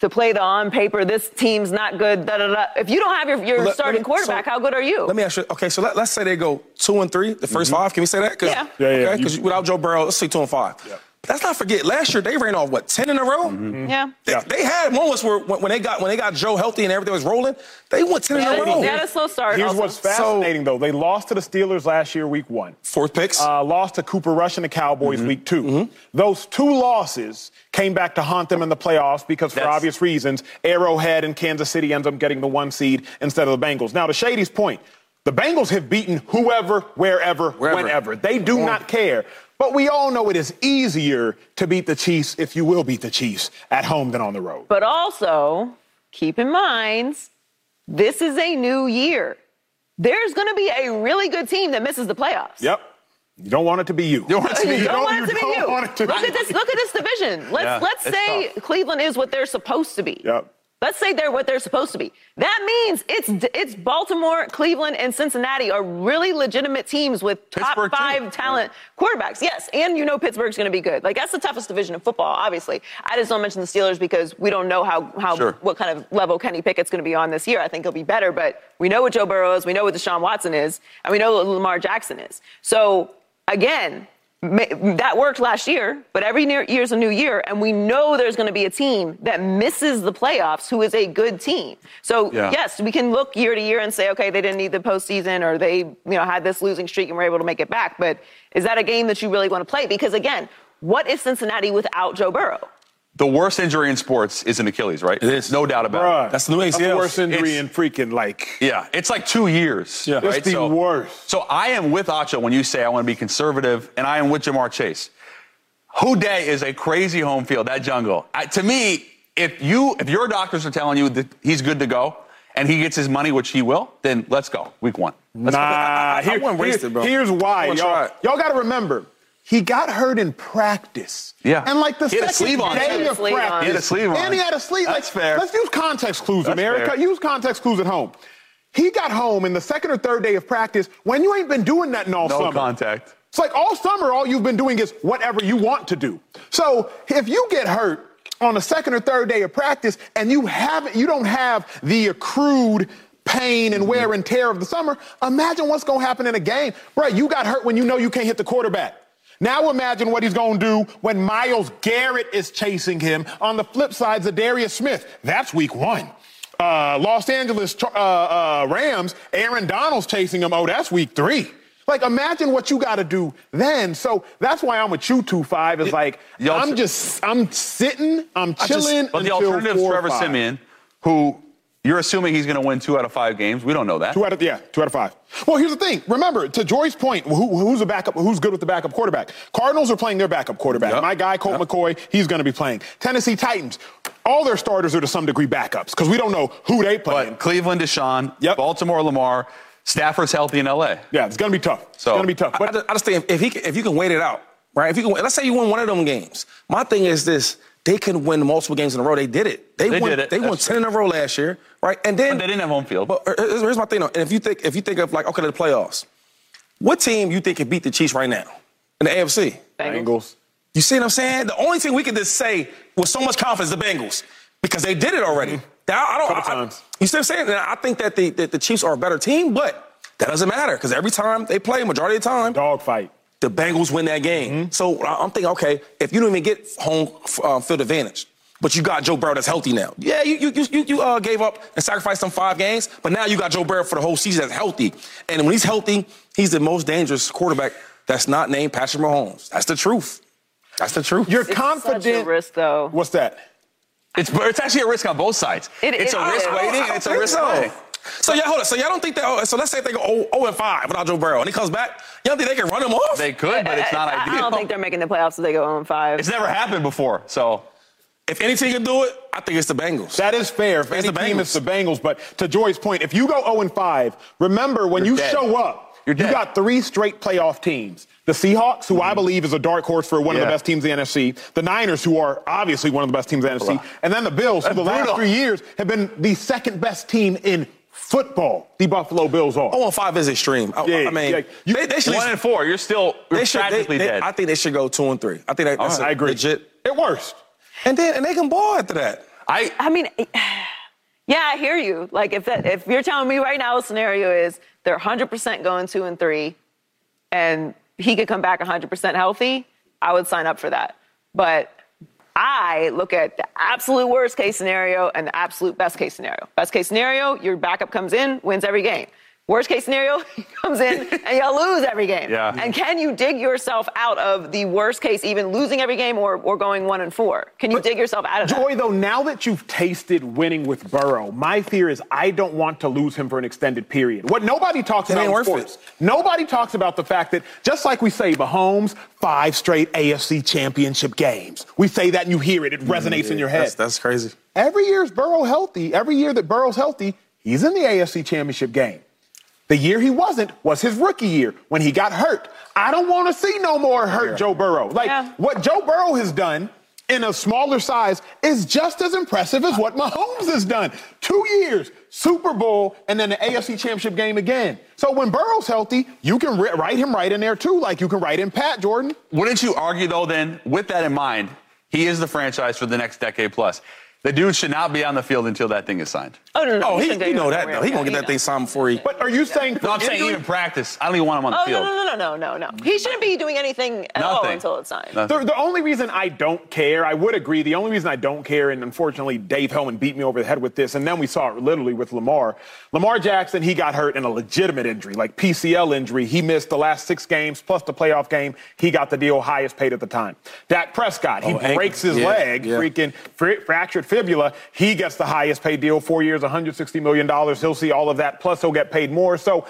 to play the on paper, this team's not good, da da da. If you don't have your, your let, starting let me, quarterback, so, how good are you? Let me ask you, okay, so let, us say they go two and three, the 1st mm-hmm. five. Can we say that? yeah. Yeah, yeah. Because okay, without Joe Burrow, let's say two and five. Yeah. Let's not forget, last year they ran off what ten in a row. Mm-hmm. Yeah. They, Yeah. they had moments where when, when they got when they got Joe healthy and everything was rolling, they went ten Yeah, in a row. they had a slow start. Here's also. what's fascinating, though. They lost to the Steelers last year, week one. Fourth picks. Uh, lost to Cooper Rush and the Cowboys Mm-hmm. week 2 Those two losses came back to haunt them in the playoffs because, for That's- obvious reasons, Arrowhead and Kansas City ends up getting the one seed instead of the Bengals. Now, to Shady's point, the Bengals have beaten whoever, wherever, Wherever. whenever. They do not care. But we all know it is easier to beat the Chiefs if you will beat the Chiefs at home than on the road. But also, keep in mind, this is a new year. There's going to be a really good team that misses the playoffs. Yep. You don't want it to be you. You don't want it to be You you. don't want it to be you. want it to look at this. Look at this division. Let's Yeah, let's say tough. Cleveland is what they're supposed to be. Yep. Let's say they're what they're supposed to be. That means it's it's Baltimore, Cleveland, and Cincinnati are really legitimate teams with top Pittsburgh, too. five talent quarterbacks. Yes, and you know Pittsburgh's going to be good. Like that's the toughest division of football, obviously. I just don't mention the Steelers because we don't know how how Sure. what kind of level Kenny Pickett's going to be on this year. I think he'll be better, but we know what Joe Burrow is, we know what Deshaun Watson is, and we know what Lamar Jackson is. So again, that worked last year, but every near- year's a new year, and we know there's going to be a team that misses the playoffs who is a good team. So Yeah. yes, we can look year to year and say, okay, they didn't need the postseason, or they you know had this losing streak and were able to make it back. But is that a game that you really want to play? Because again, what is Cincinnati without Joe Burrow? The worst injury in sports is an Achilles, right? It is. No doubt about Bruh, it. That's the new That's the worst injury It's- in freaking like. Yeah, it's like two years. Yeah. right? It's the so, worst. So I am with Acho when you say I want to be conservative, and I am with Ja'Marr Chase. Who Dey is a crazy home field, that jungle. I, to me, if you if your doctors are telling you that he's good to go and he gets his money, which he will, then let's go. Week one. Let's go. Nah, I- I here- wouldn't waste here- it, bro. Here's why, y'all. it. Y'all got to remember, he got hurt in practice. Yeah. And like the He second sleeve on. day He of sleeve on. practice, He had a sleeve on. and he had a sleeve. That's like, fair. Let's use context clues, That's America. fair. Use context clues at home. He got home in the second or third day of practice when you ain't been doing nothing all No summer. No contact. It's like all summer, all you've been doing is whatever you want to do. So if you get hurt on the second or third day of practice and you haven't, you don't have the accrued pain and wear and tear of the summer, imagine what's going to happen in a game. Right, you got hurt when you know you can't hit the quarterback. Now imagine what he's going to do when Myles Garrett is chasing him. On the flip side, Za'Darius Smith. That's week one. Uh, Los Angeles uh, uh, Rams, Aaron Donald's chasing him. Oh, that's week three. Like, imagine what you got to do then. So that's why I'm with you, two five. Is like the I'm just I'm sitting, I'm I just- chilling. but the until alternative is four Trevor five. Siemian, who you're assuming he's going to win two out of five games. We don't know that. Two out of yeah, two out of five. Well, here's the thing. Remember, to Joy's point, who, who's a backup? Who's good with the backup quarterback? Cardinals are playing their backup quarterback. Yep. My guy Colt McCoy, he's going to be playing. Tennessee Titans, all their starters are to some degree backups because we don't know who they play. But Cleveland, Deshaun, Yep. Baltimore, Lamar, Stafford's healthy in LA. yeah, it's going to be tough. So- it's going to be tough. But I just- I just think if he if you can wait it out, right? If you can, let's say you win one of them games. My thing is this: they can win multiple games in a row. They did it. They, They won. did it. They won That's ten in a row last year, right? And then But they didn't have home field. But uh, here's, here's my thing though. And if you think if you think of like okay, the playoffs, what team you think can beat the Chiefs right now in the AFC? Bengals. You see what I'm saying? The only thing we can just say with so much confidence, the Bengals, because they did it already. Now, I don't. Couple I- I- you see what I'm saying? And I think that the, that the Chiefs are a better team, but that doesn't matter because every time they play, majority of the time, Dog fight. The Bengals win that game. So I- I'm thinking, okay, if you don't even get home uh, field advantage, but you got Joe Burrow that's healthy now. Yeah, you you you, you uh, gave up and sacrificed some five games, but now you got Joe Burrow for the whole season that's healthy. And when he's healthy, he's the most dangerous quarterback that's not named Patrick Mahomes. That's the truth. That's the truth. You're It's confident. such a risk, though. What's that? It's, it's actually a risk on both sides. It- it's it a risk waiting, and it's a risk think playing. So yeah, hold on. So y'all don't think that? Oh, so let's say if they go 0, 0 and 5 without Joe Burrow, and he comes back. Y'all don't think they can run him off? They could, but it's not I, ideal. I don't think they're making the playoffs if they go 0 and 5. It's never happened before, so if any team can do it, I think it's the Bengals. That is fair. If It's any the team, Bengals. it's the Bengals. But to Joy's point, if you go 0 and 5, remember when You're you dead. show up, You're you got three straight playoff teams. The Seahawks, who I mm-hmm. believe is a dark horse for one of the best teams in the NFC. The Niners, who are obviously one of the best teams in the NFC. And then the Bills, who That's the last three years have been the second best team in football. The Buffalo Bills are. 0 and 5 is extreme. I, Yeah, I mean, yeah. You- they, they should. one and four, you're still you're they should. Practically they- dead. I think they should go 2 and 3. I think that, that's All right, I agree. legit. At worst. And then and they can ball after that. I I mean, yeah, I hear you. Like if that, if you're telling me right now, the scenario is they're 100% going two and three, and he could come back 100% healthy, I would sign up for that. But I look at the absolute worst case scenario and the absolute best case scenario. Best case scenario, your backup comes in, wins every game. Worst case scenario, he comes in and y'all lose every game. Yeah. And can you dig yourself out of the worst case, even losing every game or, or going one and four? Can you dig yourself out of that? Joy, though, now that you've tasted winning with Burrow, my fear is I don't want to lose him for an extended period. What nobody talks It about ain't in sports, it. nobody talks about the fact that just like we say, Mahomes, five straight AFC championship games. We say that and you hear it, it resonates in mm, your head. That's, that's crazy. Every year is Burrow healthy. Every year that Burrow's healthy, he's in the AFC championship game. The year he wasn't was his rookie year when he got hurt. I don't want to see no more hurt Joe Burrow. Like Yeah. what Joe Burrow has done in a smaller size is just as impressive as what Mahomes has done. Two years, Super Bowl, and then the AFC championship game again. So when Burrow's healthy, you can ri- write him right in there too, like you can write in Pat Jordan. Wouldn't you argue, though, then, with that in mind, he is the franchise for the next decade plus? The dude should not be on the field until that thing is signed. Oh, no, no. Oh, he, shouldn't he know that though. He gonna get Yeah, that thing signed before he. But are you saying for No, I'm saying injury- even practice. I don't even want him on the Oh, field. no, no, no, no, no, no. He shouldn't be doing anything at all until it's signed. The, the only reason I don't care, I would agree, the only reason I don't care, and unfortunately Dave Helman beat me over the head with this, and then we saw it literally with Lamar. Lamar Jackson, he got hurt in a legitimate injury, like PCL injury. He missed the last six games plus the playoff game. He got the deal highest paid at the time. Dak Prescott, he Oh, ankle. breaks his Yeah, leg, yeah. freaking fr- fractured fibula. He gets the highest paid deal, four years, $160 million. He'll see all of that, plus he'll get paid more. So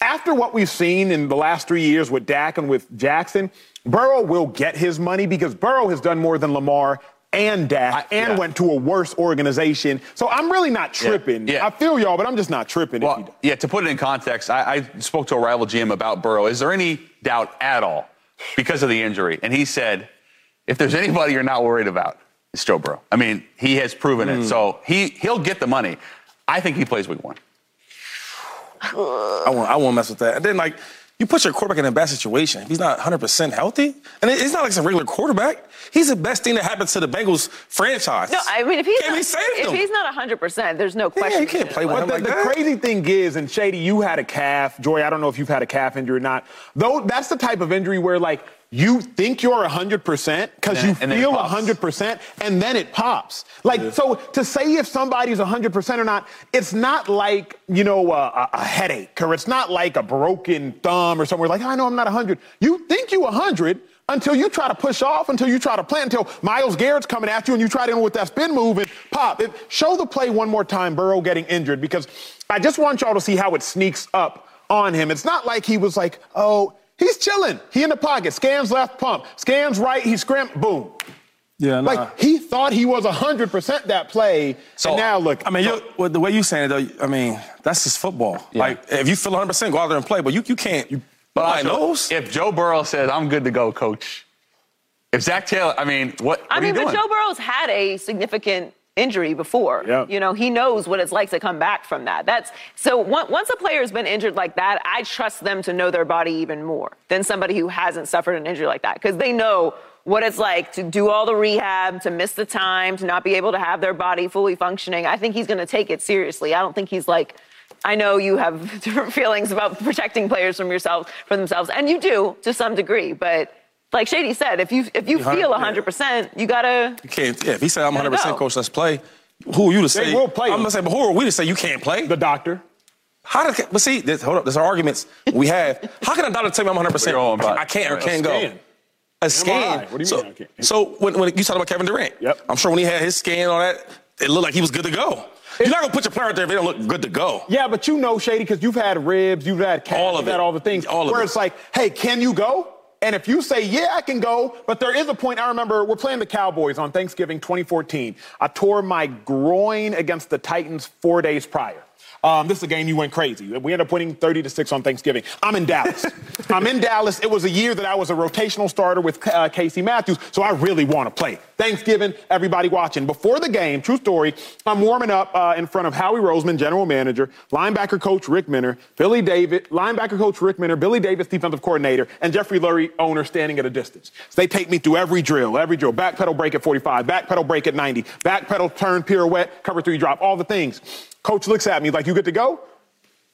after what we've seen in the last three years with Dak and with Jackson, Burrow will get his money because Burrow has done more than Lamar and Dak I- and yeah. went to a worse organization. So I'm really not tripping. Yeah. I feel y'all, but I'm just not tripping. Well, yeah, to put it in context, I, I spoke to a rival GM about Burrow. Is there any doubt at all because of the injury? And he said, if there's anybody you're not worried about, it's Joe Burrow. I mean, he has proven Hmm. it. So he, he'll get the money. I think he plays week one. I won't, I won't mess with that. And then, like, you put your quarterback in a bad situation. If he's not 100% healthy, and it- it's not like he's a regular quarterback. He's the best thing that happened to the Bengals franchise. No, I mean, if he's, Can't not, we save if them? he's not 100%, there's no question. Yeah, you can't play with But him the, like the that. crazy thing is, and Shady, you had a calf. Joy, I don't know if you've had a calf injury or not. Though that's the type of injury where like you think you're 100% because you feel pops. 100% and then it pops. Like, so to say if somebody's 100% or not, it's not like, you know, a, a- headache or it's not like a broken thumb or somewhere like, I know I'm not 100. You think you 100 until you try to push off, until you try to plan, until Myles Garrett's coming at you and you try to with that spin move and pop. It, show the play one more time, Burrow getting injured, because I just want y'all to see how it sneaks up on him. It's not like he was like, oh, he's chilling. He in the pocket, scans left, pump, scans right, he scrim, boom. Yeah, nah. Like he thought he was 100% that play, So, and now look. I mean, you well, the way you saying it, though, I mean, that's just football. Like, if you feel 100%, go out there and play, but you, you can't. You, But I know if Joe Burrow says, I'm good to go, coach, if Zac Taylor, I mean, what, what I are mean, you but doing? Joe Burrow's had a significant injury before. Yeah. You know, he knows what it's like to come back from that. That's so once a player's been injured like that, I trust them to know their body even more than somebody who hasn't suffered an injury like that because they know what it's like to do all the rehab, to miss the time, to not be able to have their body fully functioning. I think he's going to take it seriously. I don't think he's like I know you have different feelings about protecting players from yourself from themselves, and you do to some degree. But like Shady said, if you if you hundred- feel 100, percent you gotta. You can't. Yeah, if he said I'm 100 percent go. coach, let's play. Who are you to say? will play I'm gonna say, but who are we to say you can't play? the doctor. How did? But see, this, hold up. There's arguments we have. How can a doctor tell me I'm 100? percent We're all about- I can't or can't go. scan. A scan. MRI. What do you so, mean I can't? So when, when you talked about Kevin Durant, Yep. I'm sure when he had his scan and all that, it looked like he was good to go. You're not gonna put your player out there if they don't look good to go. Yeah, but you know, Shady, because you've had ribs, you've had calves, All of you've it. had all the things. All of where it. it's like, hey, can you go? And if you say, yeah, I can go, but there is a point, I remember we're playing the Cowboys on Thanksgiving 2014. I tore my groin against the Titans four days prior. Um, this is a game you went crazy. We ended up winning 30 to 6 on Thanksgiving. I'm in Dallas. I'm in Dallas. It was a year that I was a rotational starter with uh, Casey Matthews, so I really want to play. Thanksgiving, everybody watching. Before the game, true story, I'm warming up uh, in front of Howie Roseman, general manager, linebacker coach Rick Minter, Billy David, linebacker coach Rick Minter, Billy Davis, defensive coordinator, and Jeffrey Lurie, owner, standing at a distance. So they take me through every drill, every drill. Back pedal break at 45, back pedal break at 90, back pedal turn pirouette, cover three drop, all the things. Coach looks at me like, you good to go?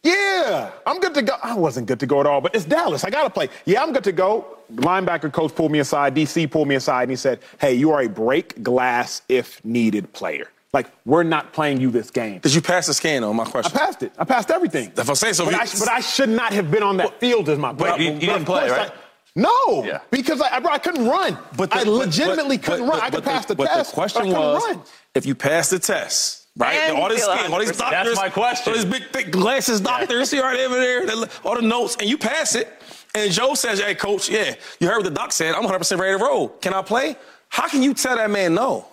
Yeah, I'm good to go. I wasn't good to go at all, but it's Dallas. I got to play. Yeah, I'm good to go. Linebacker coach pulled me aside, DC pulled me aside, and he said, Hey, you are a break glass if needed player. Like, we're not playing you this game. Did you pass the scan on my question? I passed it. I passed everything. What I'm saying. So but, you- I, but I should not have been on that field as my but you- you but didn't play, right? I- no, Yeah. because I, bro, I couldn't run. But the- I legitimately but- couldn't but- run. I but could pass the, but test. the question but I was, run. if you pass the test, right? And all this skin, all these doctors, That's my question. all these big thick glasses doctors, see right over there, all the notes, and you pass it, and Joe says, "Hey, coach, yeah, you heard what the doc said. I'm 100 percent ready to roll. Can I play? How can you tell that man no?"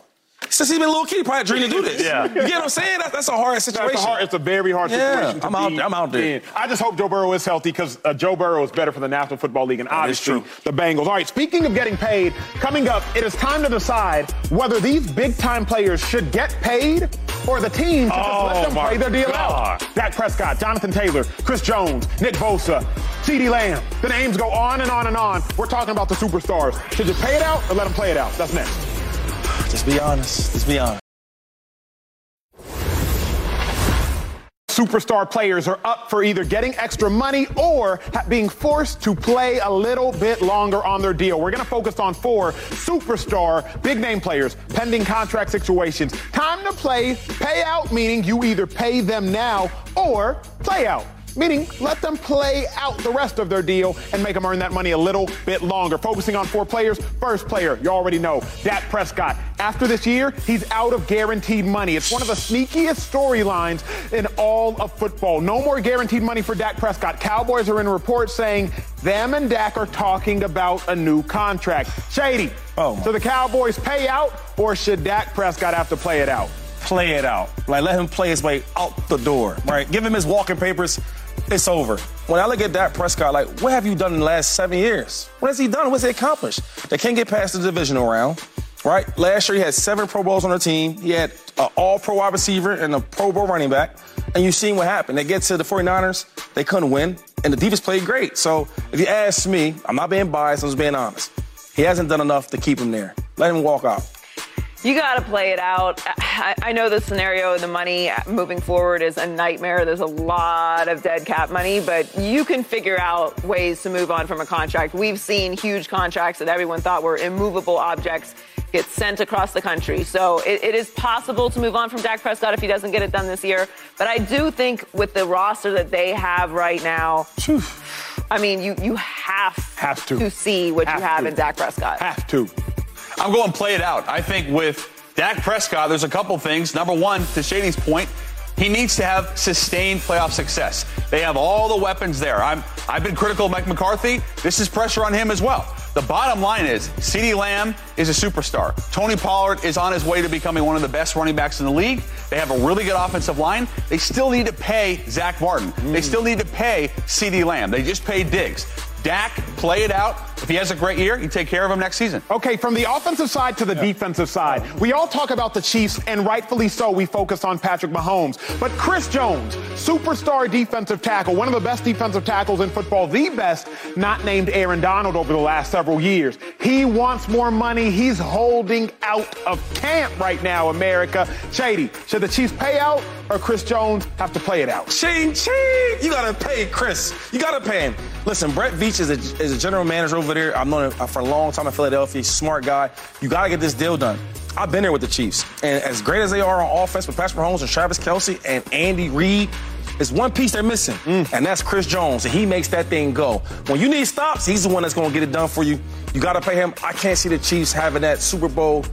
Since he's been a little kid, he probably dreamed to do this. Yeah. You get what I'm saying? That, that's a hard situation. That's a hard, it's a very hard Yeah, situation. to I'm out be there- I'm out there. in. I just hope Joe Burrow is healthy because uh, Joe Burrow is better for the National Football League and obviously true. the Bengals. All right, speaking of getting paid, coming up, it is time to decide whether these big time players should get paid or the team should just let Oh, them play their deal God. out. Dak Prescott, Jonathan Taylor, Chris Jones, Nick Bosa, CeeDee Lamb. The names go on and on and on. We're talking about the superstars. Should you pay it out or let them play it out? That's next. Just be honest. Just be honest. superstar players are up for either getting extra money or being forced to play a little bit longer on their deal. We're going to focus on four superstar big name players pending contract situations. Time to play payout, meaning you either pay them now or play out. Meaning, let them play out the rest of their deal and make them earn that money a little bit longer. Focusing on four players. First player, you already know, Dak Prescott. After this year, he's out of guaranteed money. It's one of the sneakiest storylines in all of football. No more guaranteed money for Dak Prescott. Cowboys are in reports saying them and Dak are talking about a new contract. Shady. Oh, so the Cowboys pay out, or should Dak Prescott have to play it out? play it out. Like let him play his way out the door. Right? Give him his walking papers. It's over. When I look at Dak Prescott, like, what have you done in the last seven years? What has he done? What's he accomplished? They can't get past the divisional round. Right? Last year he had seven Pro Bowls on the team. He had an all-pro wide receiver and a Pro Bowl running back. And you've seen what happened. They get to the 49ers, they couldn't win, and the defense played great. So if you ask me, I'm not being biased, I'm just being honest. He hasn't done enough to keep him there. Let him walk out. You got to play it out. I, I know the scenario and the money moving forward is a nightmare. There's a lot of dead cap money, but you can figure out ways to move on from a contract. We've seen huge contracts that everyone thought were immovable objects get sent across the country. So it, it is possible to move on from Dak Prescott if he doesn't get it done this year. But I do think with the roster that they have right now, I mean, you, you have, Have to. see what Have you have to. in Dak Prescott. Have to. I'm going play it out. I think with Dak Prescott, there's a couple things. Number one, to Shady's point, he needs to have sustained playoff success. They have all the weapons there. I'm, I've been critical of Mike McCarthy. This is pressure on him as well. The bottom line is CeeDee Lamb is a superstar. Tony Pollard is on his way to becoming one of the best running backs in the league. They have a really good offensive line. They still need to pay Zack Martin. They mm. still need to pay CeeDee Lamb. They just paid Diggs. Dak, play it out. If he has a great year, you take care of him next season. Okay, from the offensive side to the defensive side, we all talk about the Chiefs, and rightfully so, we focus on Patrick Mahomes. But Chris Jones, superstar defensive tackle, one of the best defensive tackles in football, the best, not named Aaron Donald over the last several years. He wants more money. He's holding out of camp right now, America. Shady, should the Chiefs pay out or Chris Jones have to play it out? Shane, ching. You gotta pay Chris. You gotta pay him. Listen, Brett Veach is a, is a general manager over there. I've known him for a long time in Philadelphia. He's a smart guy. You gotta get this deal done. I've been there with the Chiefs. And as great as they are on offense with Patrick Mahomes and Travis Kelce and Andy Reid, it's one piece they're missing, mm. and that's Chris Jones. And he makes that thing go. When you need stops, he's the one that's gonna get it done for you. You gotta pay him. I can't see the Chiefs having that Super Bowl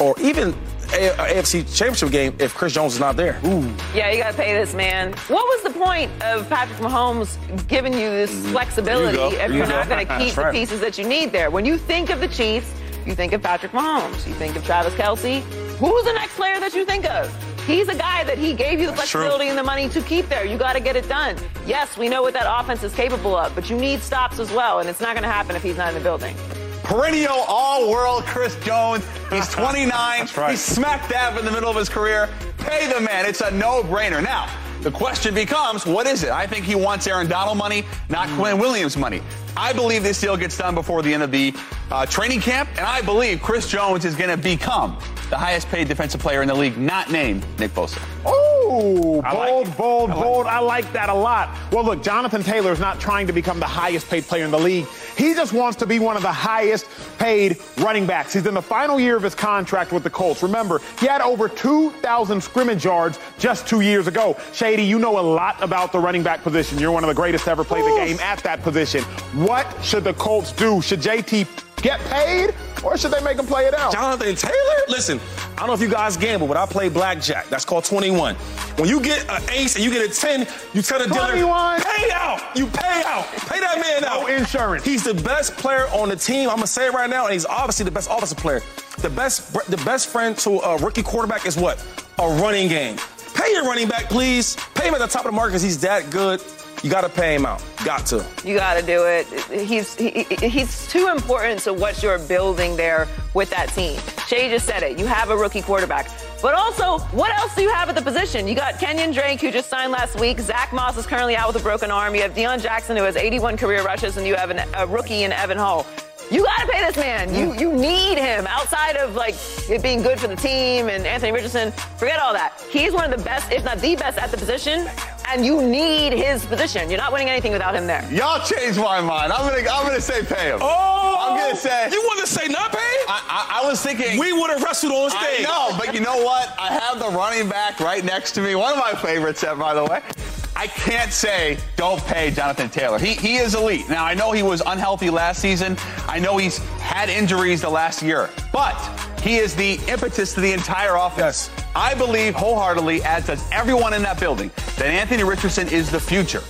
or even a- a- AFC Championship game if Chris Jones is not there. Ooh. Yeah, you got to pay this man. What was the point of Patrick Mahomes giving you this mm-hmm. flexibility you if There you're you not going to keep the pieces that you need there? When you think of the Chiefs, you think of Patrick Mahomes. You think of Travis Kelce. Who's the next player that you think of? He's a guy that he gave you the That's true. flexibility and the money to keep there. You got to get it done. Yes, we know what that offense is capable of, but you need stops as well, and it's not going to happen if he's not in the building. Perennial all-world Chris Jones. He's 29. right. He's smack dab in the middle of his career. Pay the man. It's a no-brainer. Now, the question becomes, what is it? I think he wants Aaron Donald money, not Quinn Williams money. I believe this deal gets done before the end of the uh, training camp, and I believe Chris Jones is going to become the highest paid defensive player in the league, not named Nick Bosa. Ooh, Ooh, I like bold, bold, I like bold. I like that a lot. Well, look, Jonathan Taylor is not trying to become the highest paid player in the league. He just wants to be one of the highest paid running backs. He's in the final year of his contract with the Colts. Remember, he had over 2,000 scrimmage yards just two years ago. Shady, you know a lot about the running back position. You're one of the greatest to ever play the game at that position. What should the Colts do? Should JT get paid or should they make him play it out? Jonathan Taylor? Listen, I don't know if you guys gamble, but I play blackjack. That's called 21. When you get an ace and you get a 10, you tell the dealer, pay out. You pay out. Pay that man out. No insurance. He's the best player on the team. I'm gonna say it right now, and he's obviously the best offensive player. The best, the best friend to a rookie quarterback is what? A running game. Pay your running back, please. Pay him at the top of the market because he's that good. You gotta pay him out. Got to. You got to do it. He's he, he's too important to what you're building there with that team. Shay just said it. You have a rookie quarterback. But also, what else do you have at the position? You got Kenyan Drake, who just signed last week. Zack Moss is currently out with a broken arm. You have Deon Jackson, who has 81 career rushes, and you have an, a rookie in Evan Hull. You got to pay this man. You you need him outside of like it being good for the team and Anthony Richardson. Forget all that. He's one of the best, if not the best, at the position, and you need his position. You're not winning anything without him there. Y'all changed my mind. I'm gonna I'm gonna say pay him. Oh, I'm gonna say- You want to say not pay? I, I, I was thinking we would have wrestled on I stage. know, but you know what? I have the running back right next to me. One of my favorites, uh, by the way. I can't say don't pay Jonathan Taylor. He, he is elite. Now, I know he was unhealthy last season. I know he's had injuries the last year, but he is the impetus to the entire offense. Yes. I believe wholeheartedly, as does everyone in that building, that Anthony Richardson is the future.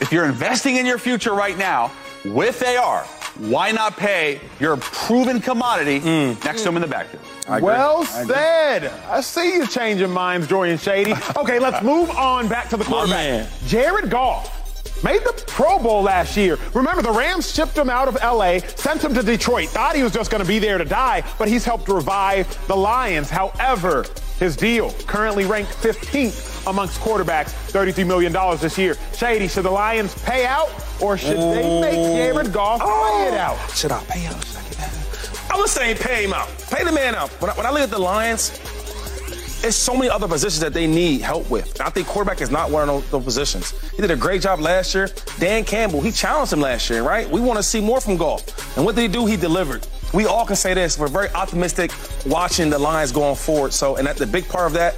If you're investing in your future right now with AR, why not pay your proven commodity next to him in the backfield? Well said. I see you changing minds, Joy and Shady. Okay, let's move on back to the quarterback. Jared Goff made the Pro Bowl last year. Remember, the Rams shipped him out of LA, sent him to Detroit, thought he was just going to be there to die, but he's helped revive the Lions. However, his deal currently ranked 15th amongst quarterbacks, $33 million this year. Shady, should the Lions pay out or should they make Jared Goff oh. play it out? Should I pay out? Should I get that? I was saying pay him out. Pay the man out. When I, when I look at the Lions, there's so many other positions that they need help with. I think quarterback is not one of those, positions. He did a great job last year. Dan Campbell, he challenged him last year, right? We want to see more from Goff. And what did he do? He delivered. We all can say this. We're very optimistic watching the Lions going forward. So, and that, the big part of that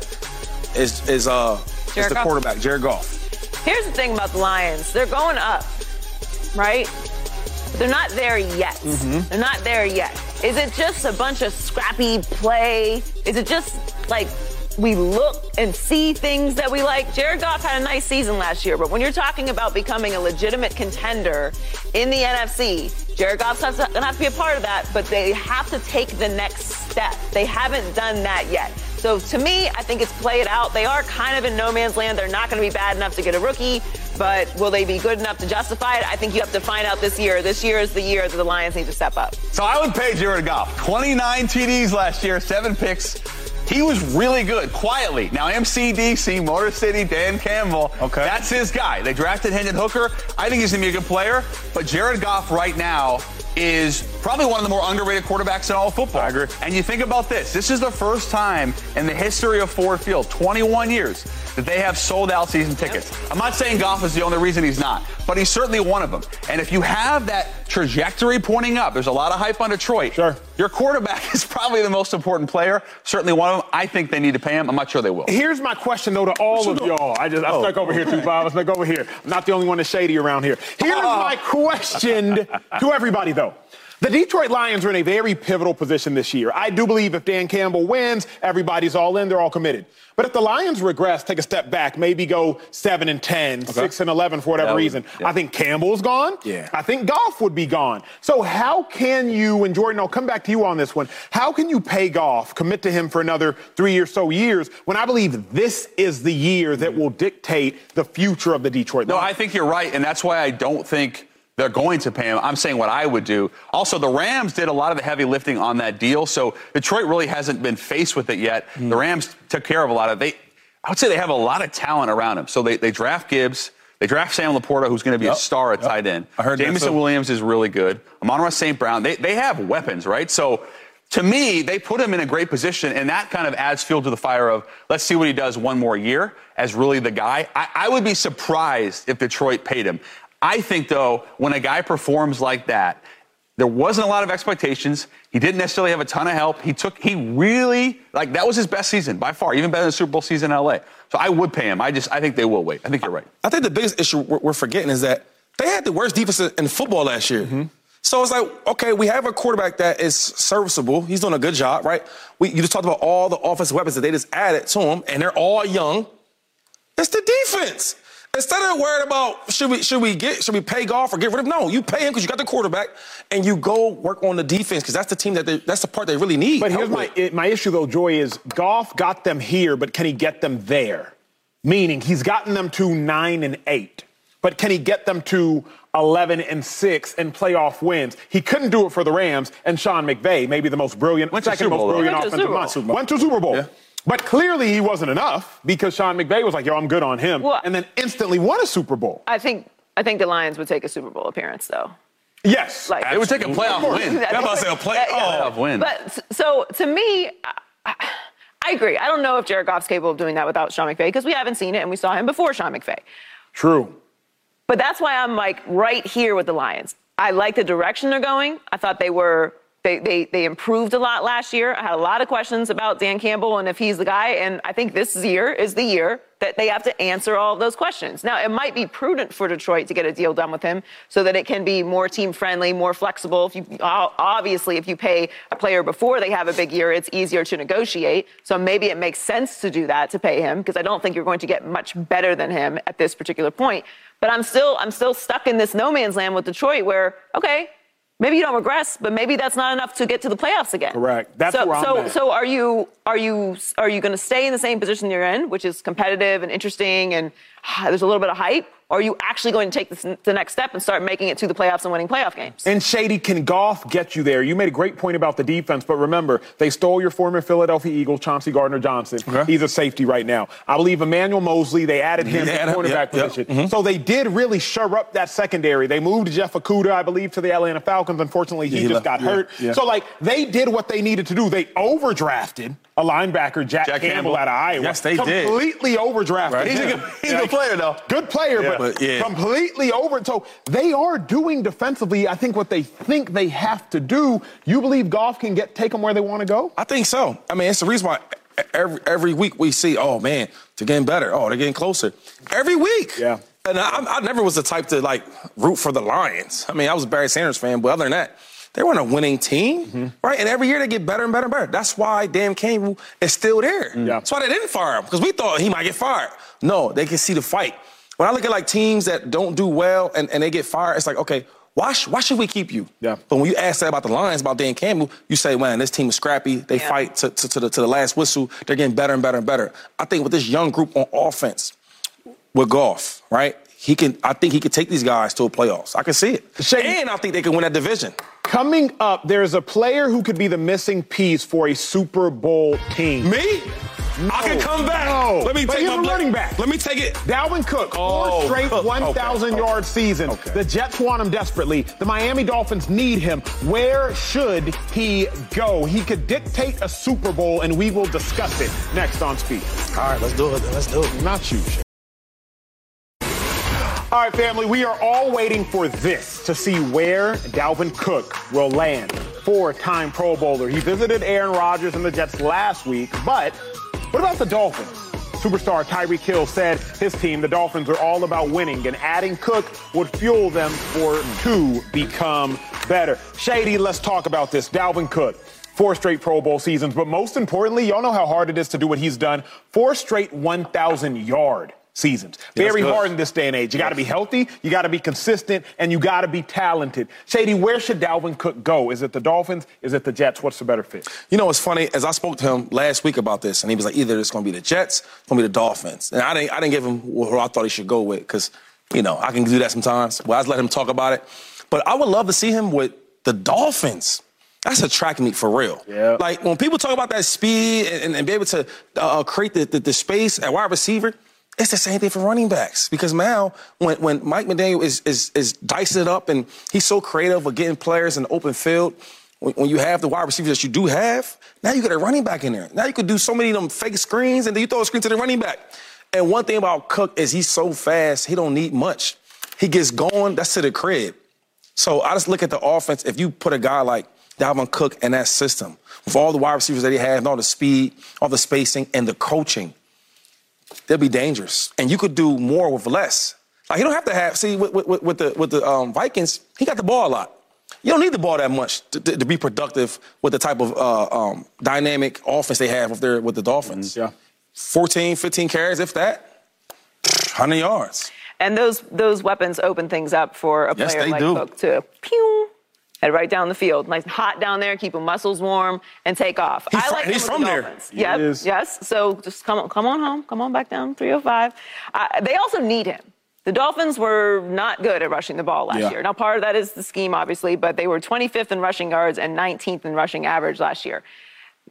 is is uh is the Goff. quarterback, Jared Goff. Here's the thing about the Lions. They're going up, right? They're not there yet. They're not there yet. Is it just a bunch of scrappy play? Is it just like we look and see things that we like? Jared Goff had a nice season last year, but when you're talking about becoming a legitimate contender in the NFC, Jared Goff's going to have to be a part of that, but they have to take the next step. They haven't done that yet. So to me, I think it's play it out. They are kind of in no man's land. They're not going to be bad enough to get a rookie, but will they be good enough to justify it? I think you have to find out this year. This year is the year that the Lions need to step up. So I would pay Jared Goff. 29 TDs last year, seven picks. He was really good, quietly. Now, MCDC, Motor City, Dan Campbell. Okay. That's his guy. They drafted Hendon Hooker. I think he's going to be a good player. But Jared Goff right now is probably one of the more underrated quarterbacks in all of football. I agree. And you think about this. This is the first time in the history of Ford Field, 21 years, that they have sold out season tickets. I'm not saying Goff is the only reason he's not, but he's certainly one of them. And if you have that trajectory pointing up, there's a lot of hype on Detroit. Sure. Your quarterback is probably the most important player. Certainly one of them. I think they need to pay him. I'm not sure they will. Here's my question though to all of y'all. I just I stuck oh. over here too, Bob. I stuck over here. I'm not the only one that's shady around here. Here's oh. my question to everybody though. The Detroit Lions are in a very pivotal position this year. I do believe if Dan Campbell wins, everybody's all in, they're all committed. But if the Lions regress, take a step back, maybe go 7 and 10, 6 and 11 for whatever would- reason, yeah. I think Campbell's gone. Yeah. I think Goff would be gone. So how can you, and Jordan, I'll come back to you on this one. How can you pay Goff, commit to him for another three or so years when I believe this is the year that mm. will dictate the future of the Detroit Lions? No, I think you're right, and that's why I don't think they're going to pay him. I'm saying what I would do. Also, the Rams did a lot of the heavy lifting on that deal, so Detroit really hasn't been faced with it yet. Hmm. The Rams took care of a lot of they. I would say they have a lot of talent around him. So they, they draft Gibbs. They draft Sam LaPorta, who's going to be Yep, a star at yep. tight end. I heard too. Williams is really good. Amon-Ra St. Brown. They, they have weapons, right? So to me, they put him in a great position, and that kind of adds fuel to the fire of let's see what he does one more year as really the guy. I, I would be surprised if Detroit paid him. I think, though, when a guy performs like that, there wasn't a lot of expectations. He didn't necessarily have a ton of help. He took, he really, like, that was his best season by far, even better than the Super Bowl season in LA. So I would pay him. I just, I think they will wait. I think you're right. I think the biggest issue we're forgetting is that they had the worst defense in football last year. Mm-hmm. So it's like, okay, we have a quarterback that is serviceable. He's doing a good job, right? We, you just talked about all the offensive weapons that they just added to him, and they're all young. It's the defense. Instead of worried about should we should we get should we pay Goff or get rid of no, you pay him because you got the quarterback and you go work on the defense because that's the team that they, that's the part they really need. But here's my my issue though, Joy is Goff got them here, but can he get them there? Meaning he's gotten them to nine and eight, but can he get them to 11 and 6 in playoff wins. He couldn't do it for the Rams and Sean McVay, maybe the most brilliant, Went second most brilliant offensive mind. Went to Super Bowl. Yeah. But clearly he wasn't enough because Sean McVay was like, yo, I'm good on him. Well, and then instantly won a Super Bowl. I think I think the Lions would take a Super Bowl appearance though. Yes. Like, it would take a playoff win. I'm about to say a play, yeah, yeah. Oh. playoff win. But so to me, I, I agree. I don't know if Jared Goff's capable of doing that without Sean McVay because we haven't seen it and we saw him before Sean McVay. True. But that's why I'm like right here with the Lions. I like the direction they're going. I thought they were they, they, they improved a lot last year. I had a lot of questions about Dan Campbell and if he's the guy. And I think this year is the year that they have to answer all those questions. Now, it might be prudent for Detroit to get a deal done with him so that it can be more team friendly, more flexible. If you obviously, if you pay a player before they have a big year, it's easier to negotiate. So maybe it makes sense to do that to pay him because I don't think you're going to get much better than him at this particular point. But I'm still I'm still stuck in this no man's land with Detroit where okay, maybe you don't regress, but maybe that's not enough to get to the playoffs again. Correct. That's so, where I'm so, at. so are you are you are you going to stay in the same position you're in, which is competitive and interesting, and ah, there's a little bit of hype, or are you actually going to take this, the next step and start making it to the playoffs and winning playoff games? And Shady, can Goff get you there? You made a great point about the defense, but remember, they stole your former Philadelphia Eagle, Chauncey Gardner Johnson. Okay. He's a safety right now. I believe Emmanuel Moseley, they added him yeah, to the cornerback yep, position. Yep. Mm-hmm. So they did really shore up that secondary. They moved Jeff Okudah, I believe, to the Atlanta Falcons. Unfortunately, he, yeah, he just left. got hurt. Yeah, so, like, they did what they needed to do. They overdrafted a linebacker, Jack, Jack Campbell, Campbell, out of Iowa. Yes, they completely did. Completely overdrafted. Right. He's, a good, he's a good player, though. Good player, yeah. but, but completely over. So they are doing defensively, I think, what they think they have to do. You believe Goff can get take them where they want to go? I think so. I mean, it's the reason why every every week we see, oh man, they're getting better. Oh, they're getting closer. Every week. Yeah. And I, I never was the type to like root for the Lions. I mean, I was a Barry Sanders fan, but other than that, they weren't a winning team, mm-hmm. right? And every year they get better and better and better. That's why Dan Campbell is still there. Yeah. That's why they didn't fire him because we thought he might get fired. No, they can see the fight. When I look at like teams that don't do well and, and they get fired, it's like, okay, why, sh- why should we keep you? Yeah. But when you ask that about the Lions, about Dan Campbell, you say, man, this team is scrappy. They yeah. fight to, to, to, the, to the last whistle. They're getting better and better and better. I think with this young group on offense, with Goff, right? He can. I think he could take these guys to a playoffs. I can see it. Shane, and I think they can win that division. Coming up, there's a player who could be the missing piece for a Super Bowl team. Me? No. I can come back. No. Let me but take my running back. Let me take it. Dalvin Cook, oh, four straight 1,000 okay. yard season. Okay. The Jets want him desperately. The Miami Dolphins need him. Where should he go? He could dictate a Super Bowl, and we will discuss it next on Speak. All right, let's do it. Let's do it. Not you, all right, family, we are all waiting for this to see where Dalvin Cook will land. Four time Pro Bowler. He visited Aaron Rodgers and the Jets last week, but what about the Dolphins? Superstar Tyreek Hill said his team, the Dolphins, are all about winning, and adding Cook would fuel them for to become better. Shady, let's talk about this. Dalvin Cook four straight Pro Bowl seasons, but most importantly, y'all know how hard it is to do what he's done. Four straight 1,000 yard seasons. Very hard in this day and age. You got to be healthy, you got to be consistent, and you got to be talented. Shady, where should Dalvin Cook go? Is it the Dolphins? Is it the Jets? What's the better fit? You know, it's funny. As I spoke to him last week about this, and he was like, either it's going to be the Jets, it's going to be the Dolphins. And I didn't, I didn't give him who I thought he should go with because, you know, I can do that sometimes. Well, I just let him talk about it. But I would love to see him with the Dolphins. That's a track meet for real. Yeah. Like when people talk about that speed and, and be able to uh, create the, the, the space at wide receiver, it's the same thing for running backs because now when, when Mike McDaniel is, is, is dicing it up and he's so creative with getting players in the open field, when, when you have the wide receivers that you do have, now you got a running back in there. Now you could do so many of them fake screens, and then you throw a screen to the running back. And one thing about Cook is he's so fast, he don't need much. He gets going, that's to the crib. So I just look at the offense. If you put a guy like Dalvin Cook in that system, with all the wide receivers that he has, and all the speed, all the spacing, and the coaching, they'll be dangerous. And you could do more with less. Like he don't have to have. See, with, with, with the with the um, Vikings, he got the ball a lot. You don't need the ball that much to, to, to be productive with the type of uh, um, dynamic offense they have with their with the Dolphins. Yeah. 14, 15 carries, if that, 100 yards. And those those weapons open things up for a Yes, player they like do. Cook to pew, head right down the field, nice and hot down there, keep the muscles warm, and take off. He's I like he's from the there. He yes. So just come on, come on home, come on back down 305. Uh, they also need him. The Dolphins were not good at rushing the ball last Yeah. year. Now, part of that is the scheme, obviously, but they were 25th in rushing yards and 19th in rushing average last year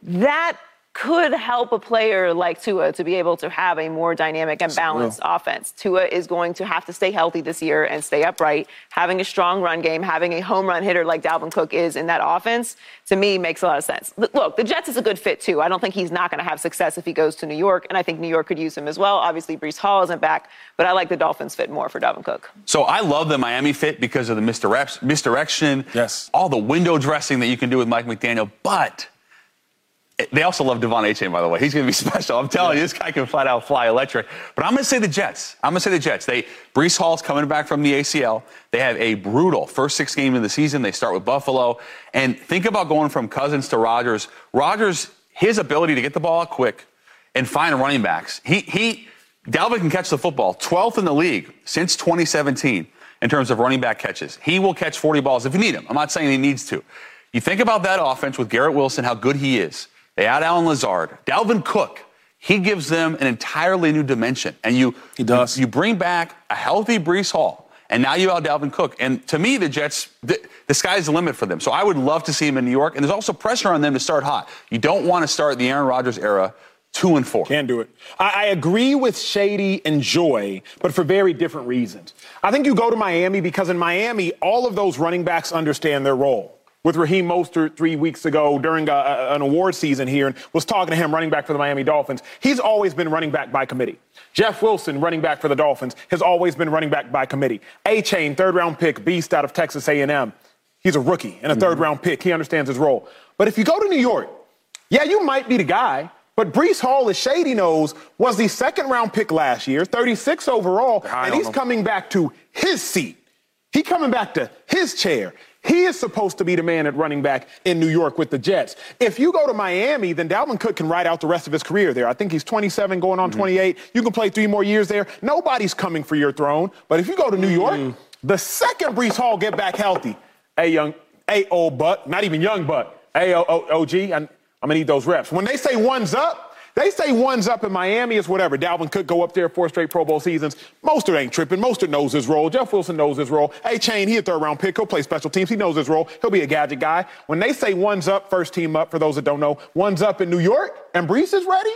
that could help a player like Tua to be able to have a more dynamic and balanced offense. Tua is going to have to stay healthy this year and stay upright. Having a strong run game, having a home run hitter like Dalvin Cook is in that offense, to me, makes a lot of sense. Look, the Jets is a good fit too. I don't think he's not going to have success if he goes to New York, and I think New York could use him as well. Obviously, Breece Hall isn't back, but I like the Dolphins fit more for Dalvin Cook. So I love the Miami fit because of the misdirect- misdirection, Yes. all the window dressing that you can do with Mike McDaniel. But they also love De'Von Achane, by the way. He's going to be special. I'm telling you, this guy can flat out fly electric. But I'm going to say the Jets. I'm going to say the Jets. They Breece Hall's coming back from the ACL. They have a brutal first six games of the season. They start with Buffalo. And think about going from Cousins to Rodgers. Rodgers, his ability to get the ball out quick and find running backs. He he Dalvin can catch the football, 12th in the league since 2017 in terms of running back catches. He will catch 40 balls if you need him. I'm not saying he needs to. You think about that offense with Garrett Wilson, how good he is. They add Allen Lazard, Dalvin Cook. He gives them an entirely new dimension, and you He does. You, bring back a healthy Breece Hall, and now you have Dalvin Cook. And to me, the Jets, the, the sky's the limit for them. So I would love to see him in New York. And there's also pressure on them to start hot. You don't want to start the Aaron Rodgers era two and four. Can do it. I, I agree with Shady and Joy, but for very different reasons. I think you go to Miami because in Miami, all of those running backs understand their role. With Raheem Mostert three weeks ago during a, a- an award season here, and was talking to him, running back for the Miami Dolphins. He's always been running back by committee. Jeff Wilson, running back for the Dolphins, has always been running back by committee. Achane, third round pick, beast out of Texas A&M. He's a rookie and a third round pick. He understands his role. But if you go to New York, yeah, you might be the guy, but Breece Hall, as Shady knows, was the second round pick last year, 36 overall, and he's coming back to his seat. He coming back to his chair. He is supposed to be the man at running back in New York with the Jets. If you go to Miami, then Dalvin Cook can ride out the rest of his career there. I think he's 27 going on mm-hmm. 28. You can play three more years there. Nobody's coming for your throne. But if you go to New York, mm-hmm. the second Breece Hall get back healthy, hey young, hey old buck, not even young buck, hey OG, I'm, I'm gonna need those reps. When they say one's up, they say one's up in Miami is whatever. Dalvin Cook go up there four straight Pro Bowl seasons. Mostert ain't tripping. Mostert knows his role. Jeff Wilson knows his role. Achane, he a third round pick. He'll play special teams. He knows his role. He'll be a gadget guy. When they say one's up, first team up, for those that don't know, one's up in New York, and Breece is ready.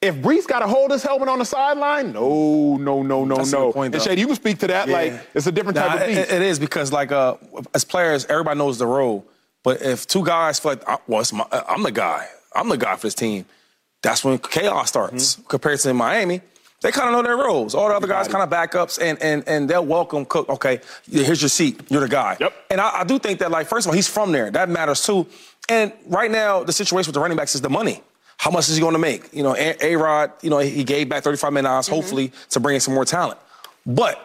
If Breece got to hold his helmet on the sideline, no, no, no, no, That's no. point, and though. Shady, you can speak to that. Yeah. Like it's a different type of beast. it- it is because like uh, as players, everybody knows the role. But if two guys feel like, "I- well, it's my, I'm the guy, I'm the guy for this team, that's when chaos starts. Mm-hmm. Compared to Miami, they kind of know their roles. All the other guys kind of backups, and and and they'll welcome Cook. Okay, here's your seat. You're the guy. Yep. And I, I do think that like first of all, he's from there. That matters too. And right now, the situation with the running backs is the money. How much is he going to make? You know, A Rod, you know, he gave back 35 million dollars, hopefully, to bring in some more talent. But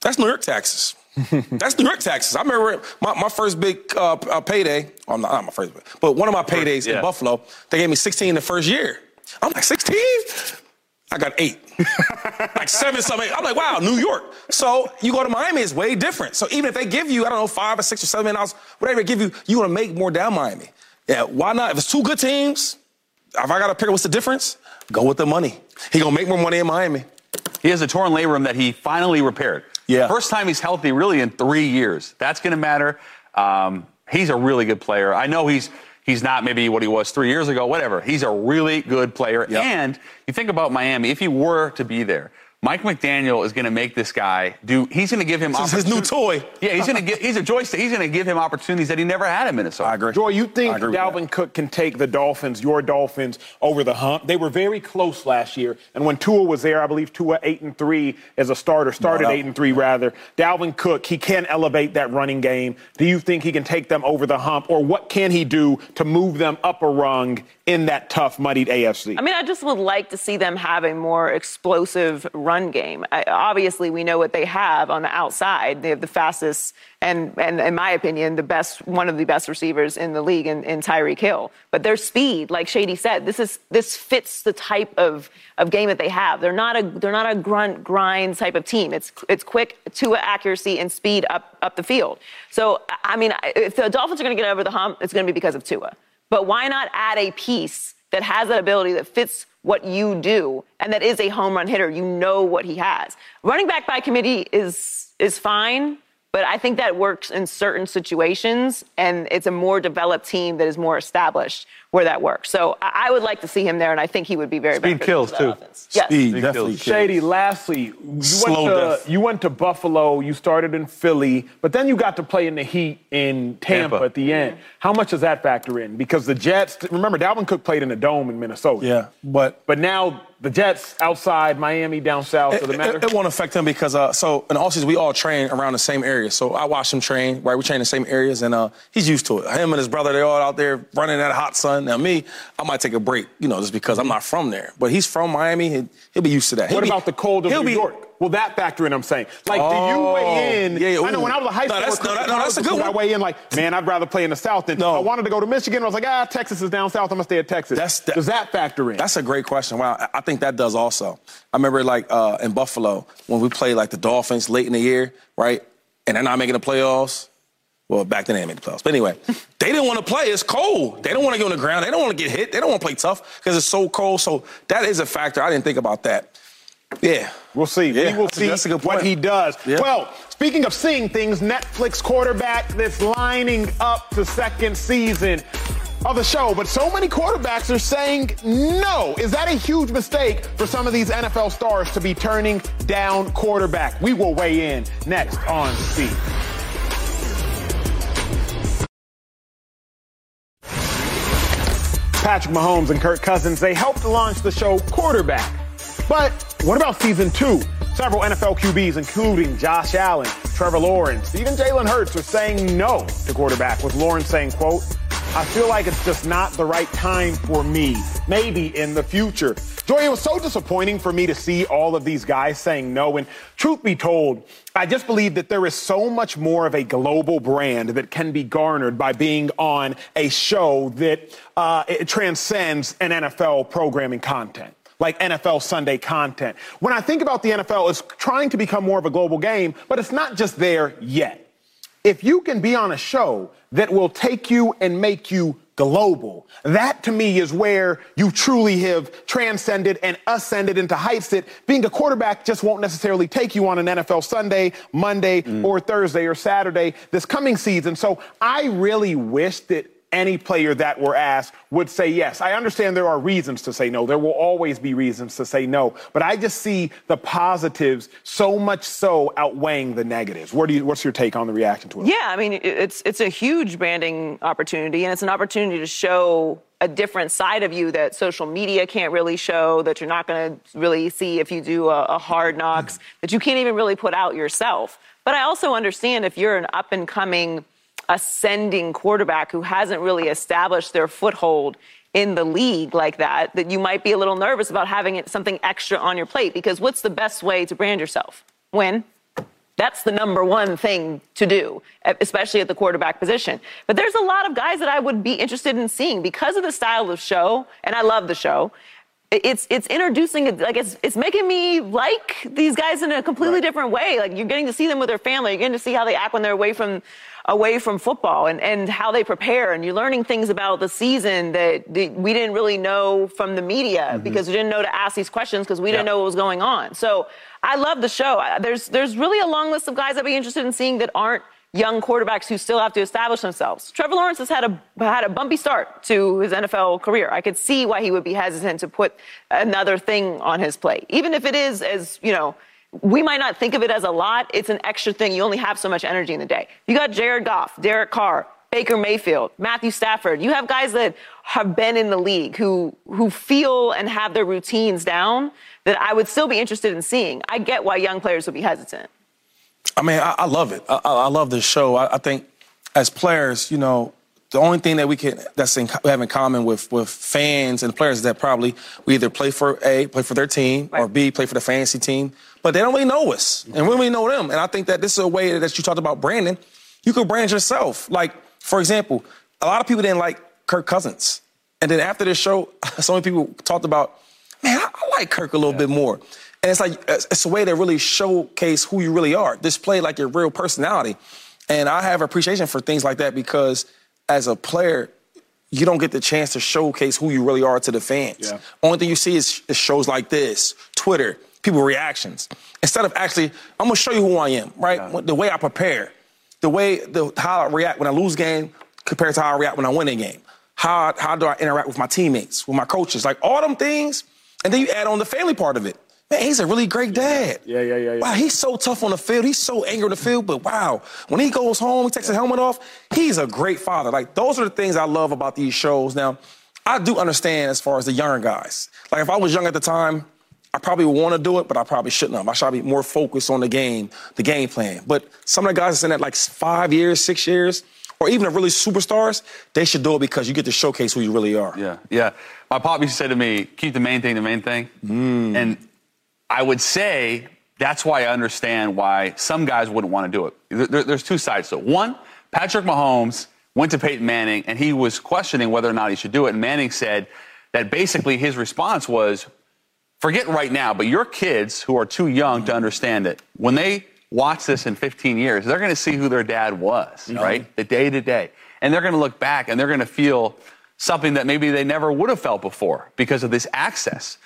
that's New York taxes. That's New York taxes. I remember my, my first big uh, uh, payday. Well, not, not my first, but one of my paydays Yeah. in Buffalo. They gave me 16 the first year. I'm like 16. I got eight, like seven something. I'm like, wow, New York. So you go to Miami, it's way different. So even if they give you, I don't know, five or six or seven million dollars, whatever they give you, you want to make more down Miami. Yeah, why not? If it's two good teams, if I got to pick what's the difference, go with the money. He gonna make more money in Miami. He has a torn labrum that he finally repaired. Yeah. First time he's healthy really in three years. That's going to matter. Um, he's a really good player. I know he's he's not maybe what he was three years ago, whatever. He's a really good player. Yep. And you think about Miami, if he were to be there, Mike McDaniel is going to make this guy do. He's going to give him This is his new toy. Yeah, he's going to get. He's a joystick. He's going to give him opportunities that he never had in Minnesota. I agree. Joy, you think I agree with Dalvin Cook can take the Dolphins, your Dolphins, over the hump? They were very close last year, and when Tua was there, I believe Tua eight and three as a starter, started No, no. eight and three rather. Dalvin Cook, he can elevate that running game. Do you think he can take them over the hump, or what can he do to move them up a rung in that tough, muddied AFC? I mean, I just would like to see them have a more explosive run game. I, obviously, we know what they have on the outside. They have the fastest and, and, in my opinion, the best, one of the best receivers in the league in, in Tyreek Hill. But their speed, like Shady said, this is this fits the type of, of game that they have. They're not a they're not a grunt grind type of team. It's it's quick to accuracy and speed up up the field. So I mean, if the Dolphins are going to get over the hump, it's going to be because of Tua. But why not add a piece that has that ability that fits what you do and that is a home run hitter? You know what he has. Running back by committee is is fine, but I think that works in certain situations, and it's a more developed team that is more established where that works. So I I would like to see him there, and I think he would be very Speed beneficial kills, too. offense. Yes. Speed, Big definitely. kills. Shady, lastly, you went, to, you went to Buffalo, you started in Philly, but then you got to play in the Heat in Tampa, Tampa. at the end. How much does that factor in? Because the Jets, remember, Dalvin Cook played in a dome in Minnesota. Yeah, but But now the Jets outside Miami, down south, it, does it matter? it- it won't affect him because uh, so in all offseason we all train around the same area. So I watch him train, right? We train in the same areas, and uh, he's used to it. Him and his brother, they're all out there running in that hot sun. Now me, I might take a break, you know, just because I'm not from there. But he's from Miami, he, he'll be used to that. He'll what be- about the cold of he'll New be- York? Will that factor in? I'm saying, like, do you Oh, weigh in? yeah, yeah, I know when I was a high No, school, that's- no, that- no, that's a good I weigh in like, man, I'd rather play in the South than No. I wanted to go to Michigan. I was like, ah, Texas is down south. I'm gonna stay at Texas. That's- that- does that factor in? That's a great question. Wow, I- I think that does also. I remember like uh, in Buffalo when we played like the Dolphins late in the year, right? And they're not making the playoffs. Well, back then they didn't make the playoffs. But anyway, they didn't want to play. It's cold. They don't want to get on the ground. They don't want to get hit. They don't want to play tough because it's so cold. So that is a factor. I didn't think about that. Yeah. We'll see. Yeah, we will that's a- see that's a what he does. Yeah. Well, speaking of seeing things, Netflix quarterback that's lining up to second season of the show, but so many quarterbacks are saying no. Is that a huge mistake for some of these NFL stars to be turning down quarterback? We will weigh in next on Speed. Patrick Mahomes and Kirk Cousins, they helped launch the show Quarterback. But what about season two? Several NFL QBs, including Josh Allen, Trevor Lawrence, even Jalen Hurts, are saying no to quarterback, with Lawrence saying, quote, I feel like it's just not the right time for me. Maybe in the future. Joy, it was so disappointing for me to see all of these guys saying no. And truth be told, I just believe that there is so much more of a global brand that can be garnered by being on a show that uh, it transcends an NFL programming content like NFL Sunday content. When I think about the NFL, it's trying to become more of a global game, but it's not just there yet. If you can be on a show that will take you and make you global, that to me is where you truly have transcended and ascended into heights that being a quarterback just won't necessarily take you on an NFL Sunday, Monday, mm. or Thursday or Saturday this coming season. So I really wish that any player that were asked would say yes. I understand there are reasons to say no. There will always be reasons to say no. But I just see the positives so much so outweighing the negatives. What do you, what's your take on the reaction to it? Yeah, I mean, it's it's a huge branding opportunity, and it's an opportunity to show a different side of you that social media can't really show, that you're not going to really see if you do a, a hard knocks, mm. that you can't even really put out yourself. But I also understand if you're an up and coming, ascending quarterback who hasn't really established their foothold in the league like that, that you might be a little nervous about having something extra on your plate. Because what's the best way to brand yourself? Win. That's the number one thing to do, especially at the quarterback position. But there's a lot of guys that I would be interested in seeing because of the style of show, and I love the show. It's it's introducing it like it's it's making me like these guys in a completely different way. Like you're getting to see them with their family. You're getting to see how they act when they're away from away from football and, and how they prepare. And you're learning things about the season that, that we didn't really know from the media mm-hmm. because we didn't know to ask these questions because we didn't know what was going on. So I love the show. There's there's really a long list of guys I'd be interested in seeing that aren't young quarterbacks who still have to establish themselves. Trevor Lawrence has had a had a bumpy start to his NFL career. I could see why he would be hesitant to put another thing on his plate, even if it is as you know. We might not think of it as a lot. It's an extra thing. You only have so much energy in the day. You got Jared Goff, Derek Carr, Baker Mayfield, Matthew Stafford. You have guys that have been in the league who who feel and have their routines down that I would still be interested in seeing. I get why young players would be hesitant. I mean, I, I love it. I, I, love this show. I, I, think as players, you know, the only thing that we can that's in, we have in common with with fans and players is that probably we either play for a play for their team right. or b play for the fantasy team, but they don't really know us and we don't really know them. And I think that this is a way that you talked about branding. You could brand yourself. Like for example, a lot of people didn't like Kirk Cousins, and then after this show, so many people talked about, man, I, I like Kirk a little yeah. bit more. And it's like it's a way to really showcase who you really are, display like your real personality. And I have appreciation for things like that because as a player, you don't get the chance to showcase who you really are to the fans. Yeah. Only thing you see is, is shows like this, Twitter, people reactions. Instead of actually, I'm gonna show you who I am, right? Yeah. The way I prepare, the way the how I react when I lose game compared to how I react when I win a game. How how do I interact with my teammates, with my coaches, like all them things, and then you add on the family part of it. Man, he's a really great dad. Yeah, yeah, yeah, yeah. Wow, he's so tough on the field. He's so angry on the field, but wow, when he goes home, he takes his helmet off, he's a great father. Like, those are the things I love about these shows. Now, I do understand as far as the younger guys. Like, if I was young at the time, I probably would want to do it, but I probably shouldn't have. I should be more focused on the game, the game plan. But some of the guys that's in that like five years, six years, or even the really superstars, they should do it because you get to showcase who you really are. Yeah, yeah. My pop used to say to me, keep the main thing the main thing. Mm. And I would say that's why I understand why some guys wouldn't want to do it. There, there's two sides to it. One, Patrick Mahomes went to Peyton Manning and he was questioning whether or not he should do it. And Manning said that basically his response was, forget right now, but your kids who are too young to understand it, when they watch this in 15 years, they're going to see who their dad was, mm-hmm. right? The day to day. And they're going to look back and they're going to feel something that maybe they never would have felt before because of this access.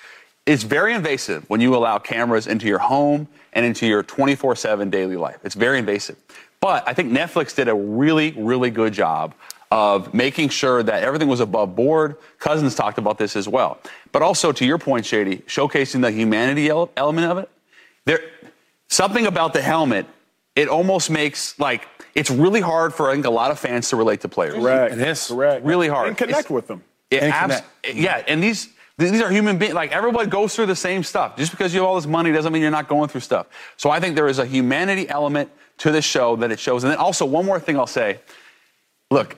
It's very invasive when you allow cameras into your home and into your 24 7 daily life. It's very invasive. But I think Netflix did a really, really good job of making sure that everything was above board. Cousins talked about this as well. But also, to your point, Shady, showcasing the humanity element of it. There, something about the helmet, it almost makes like it's really hard for I think a lot of fans to relate to players. Correct. It is correct. Really hard. And connect it's, with them. It and abs- yeah, and these these are human beings. Like everybody goes through the same stuff. Just because you have all this money doesn't mean you're not going through stuff. So I think there is a humanity element to this show that it shows. And then also one more thing I'll say. Look,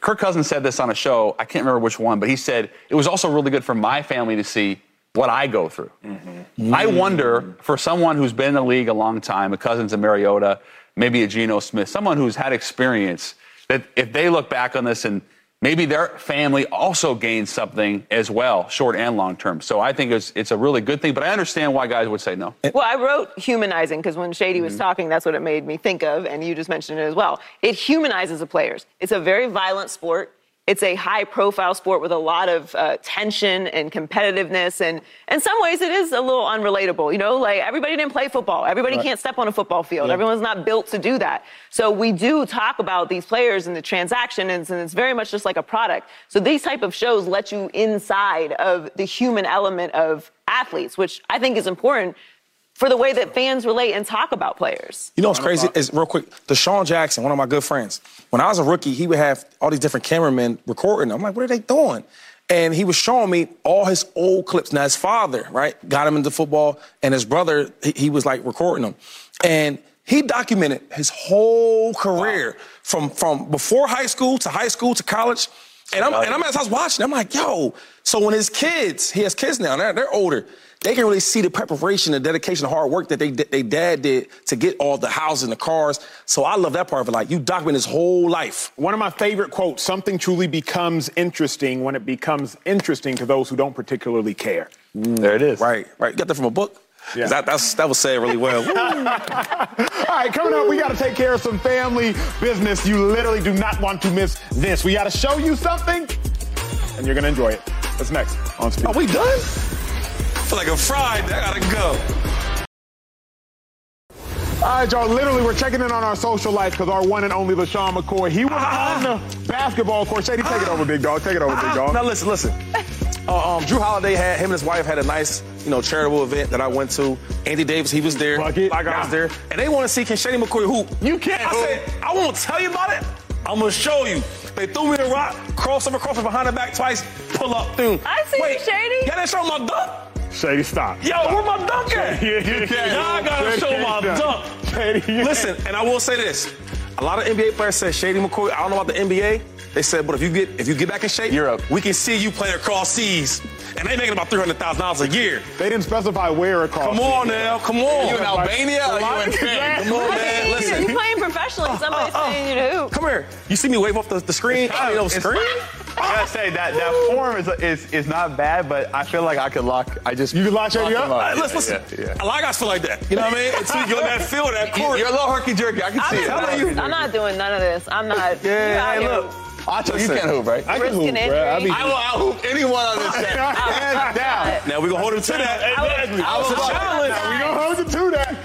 Kirk Cousins said this on a show. I can't remember which one, but he said it was also really good for my family to see what I go through. Mm-hmm. I wonder for someone who's been in the league a long time, a Cousins and Mariota, maybe a Geno Smith, someone who's had experience, that if they look back on this and maybe their family also gains something as well, short and long term. So I think it's, it's a really good thing, but I understand why guys would say no. Well, I wrote humanizing because when Shady mm-hmm. was talking, that's what it made me think of, and you just mentioned it as well. It humanizes the players. It's a very violent sport. It's a high profile sport with a lot of uh, tension and competitiveness. And in some ways, it is a little unrelatable. You know, like everybody didn't play football. Everybody right. can't step on a football field. Yeah. Everyone's not built to do that. So we do talk about these players and the transaction, and it's very much just like a product. So these type of shows let you inside of the human element of athletes, which I think is important for the way that fans relate and talk about players. You know what's crazy is real quick, DeSean Jackson, one of my good friends. When I was a rookie, he would have all these different cameramen recording. I'm like, what are they doing? And he was showing me all his old clips. Now his father, right, got him into football, and his brother, he, he was like recording them. And he documented his whole career wow. from from before high school to high school to college. And I'm, and I'm as I was watching, I'm like, yo. So when his kids, he has kids now, they're, they're older they can really see the preparation, the dedication, the hard work that they they dad did to get all the houses and the cars. So I love that part of it. Like you document his whole life. One of my favorite quotes: "Something truly becomes interesting when it becomes interesting to those who don't particularly care." Mm. There it is. Right, right. You got that from a book. Yeah. That, that's, that was said really well. All right, coming up, we got to take care of some family business. You literally do not want to miss this. We got to show you something, and you're going to enjoy it. What's next on Speed? Are we done? feel like a Friday. I gotta go. All right, y'all. Literally, we're checking in on our social life because our one and only LeSean McCoy, he was on the basketball court. Shady, take it over, big dog. Take it over, big dog. Now listen, listen. Uh, um, Jrue Holiday had him and his wife had a nice, you know, charitable event that I went to. Andy Davis, he was there. Bucket. Like I was there, and they want to see can Shady McCoy hoop. You can't I hoop. said I won't tell you about it. I'm gonna show you. They threw me the rock, crossover, crossover behind the back twice, pull up, through. I see you, Wait, Shady. Y'all didn't show my dunk. Shady, stop. Yo, where my dunk at? Yeah, you can't. Y'all gotta Shady, show my yeah. dunk. Shady. Listen, and I will say this: a lot of NBA players said Shady McCoy. I don't know about the NBA. They said, but if you get if you get back in shape, Europe. we can see you playing across seas, and they making about three hundred thousand dollars a year. They didn't specify where across. Come on now, come on. You in Albania or you in Spain? Come on, man. Listen. You're playing professionally. Somebody's uh, saying you to hoop. Come here. You see me wave off the, the screen? I mean, no It's- screen. I gotta say that that form is, is is not bad, but I feel like I could lock. I just You could lock Shady him up? Hey, listen, listen. Yeah, yeah. A lot of guys feel like that. You know what I mean? Until you get on that field, that court. You're a little herky jerky. I can I'm see it. not, telling you. I'm not doing none of this. I'm not. Yeah, you out hey, here look. Acho, you Listen. can't hoop, right? I can risking hoop, bro. I injury. be, I will out hoop anyone on this set. Hands down. Now we're gonna hold him to that. I would- Exactly. I would- It's a I would- challenge. we gonna hold you to that.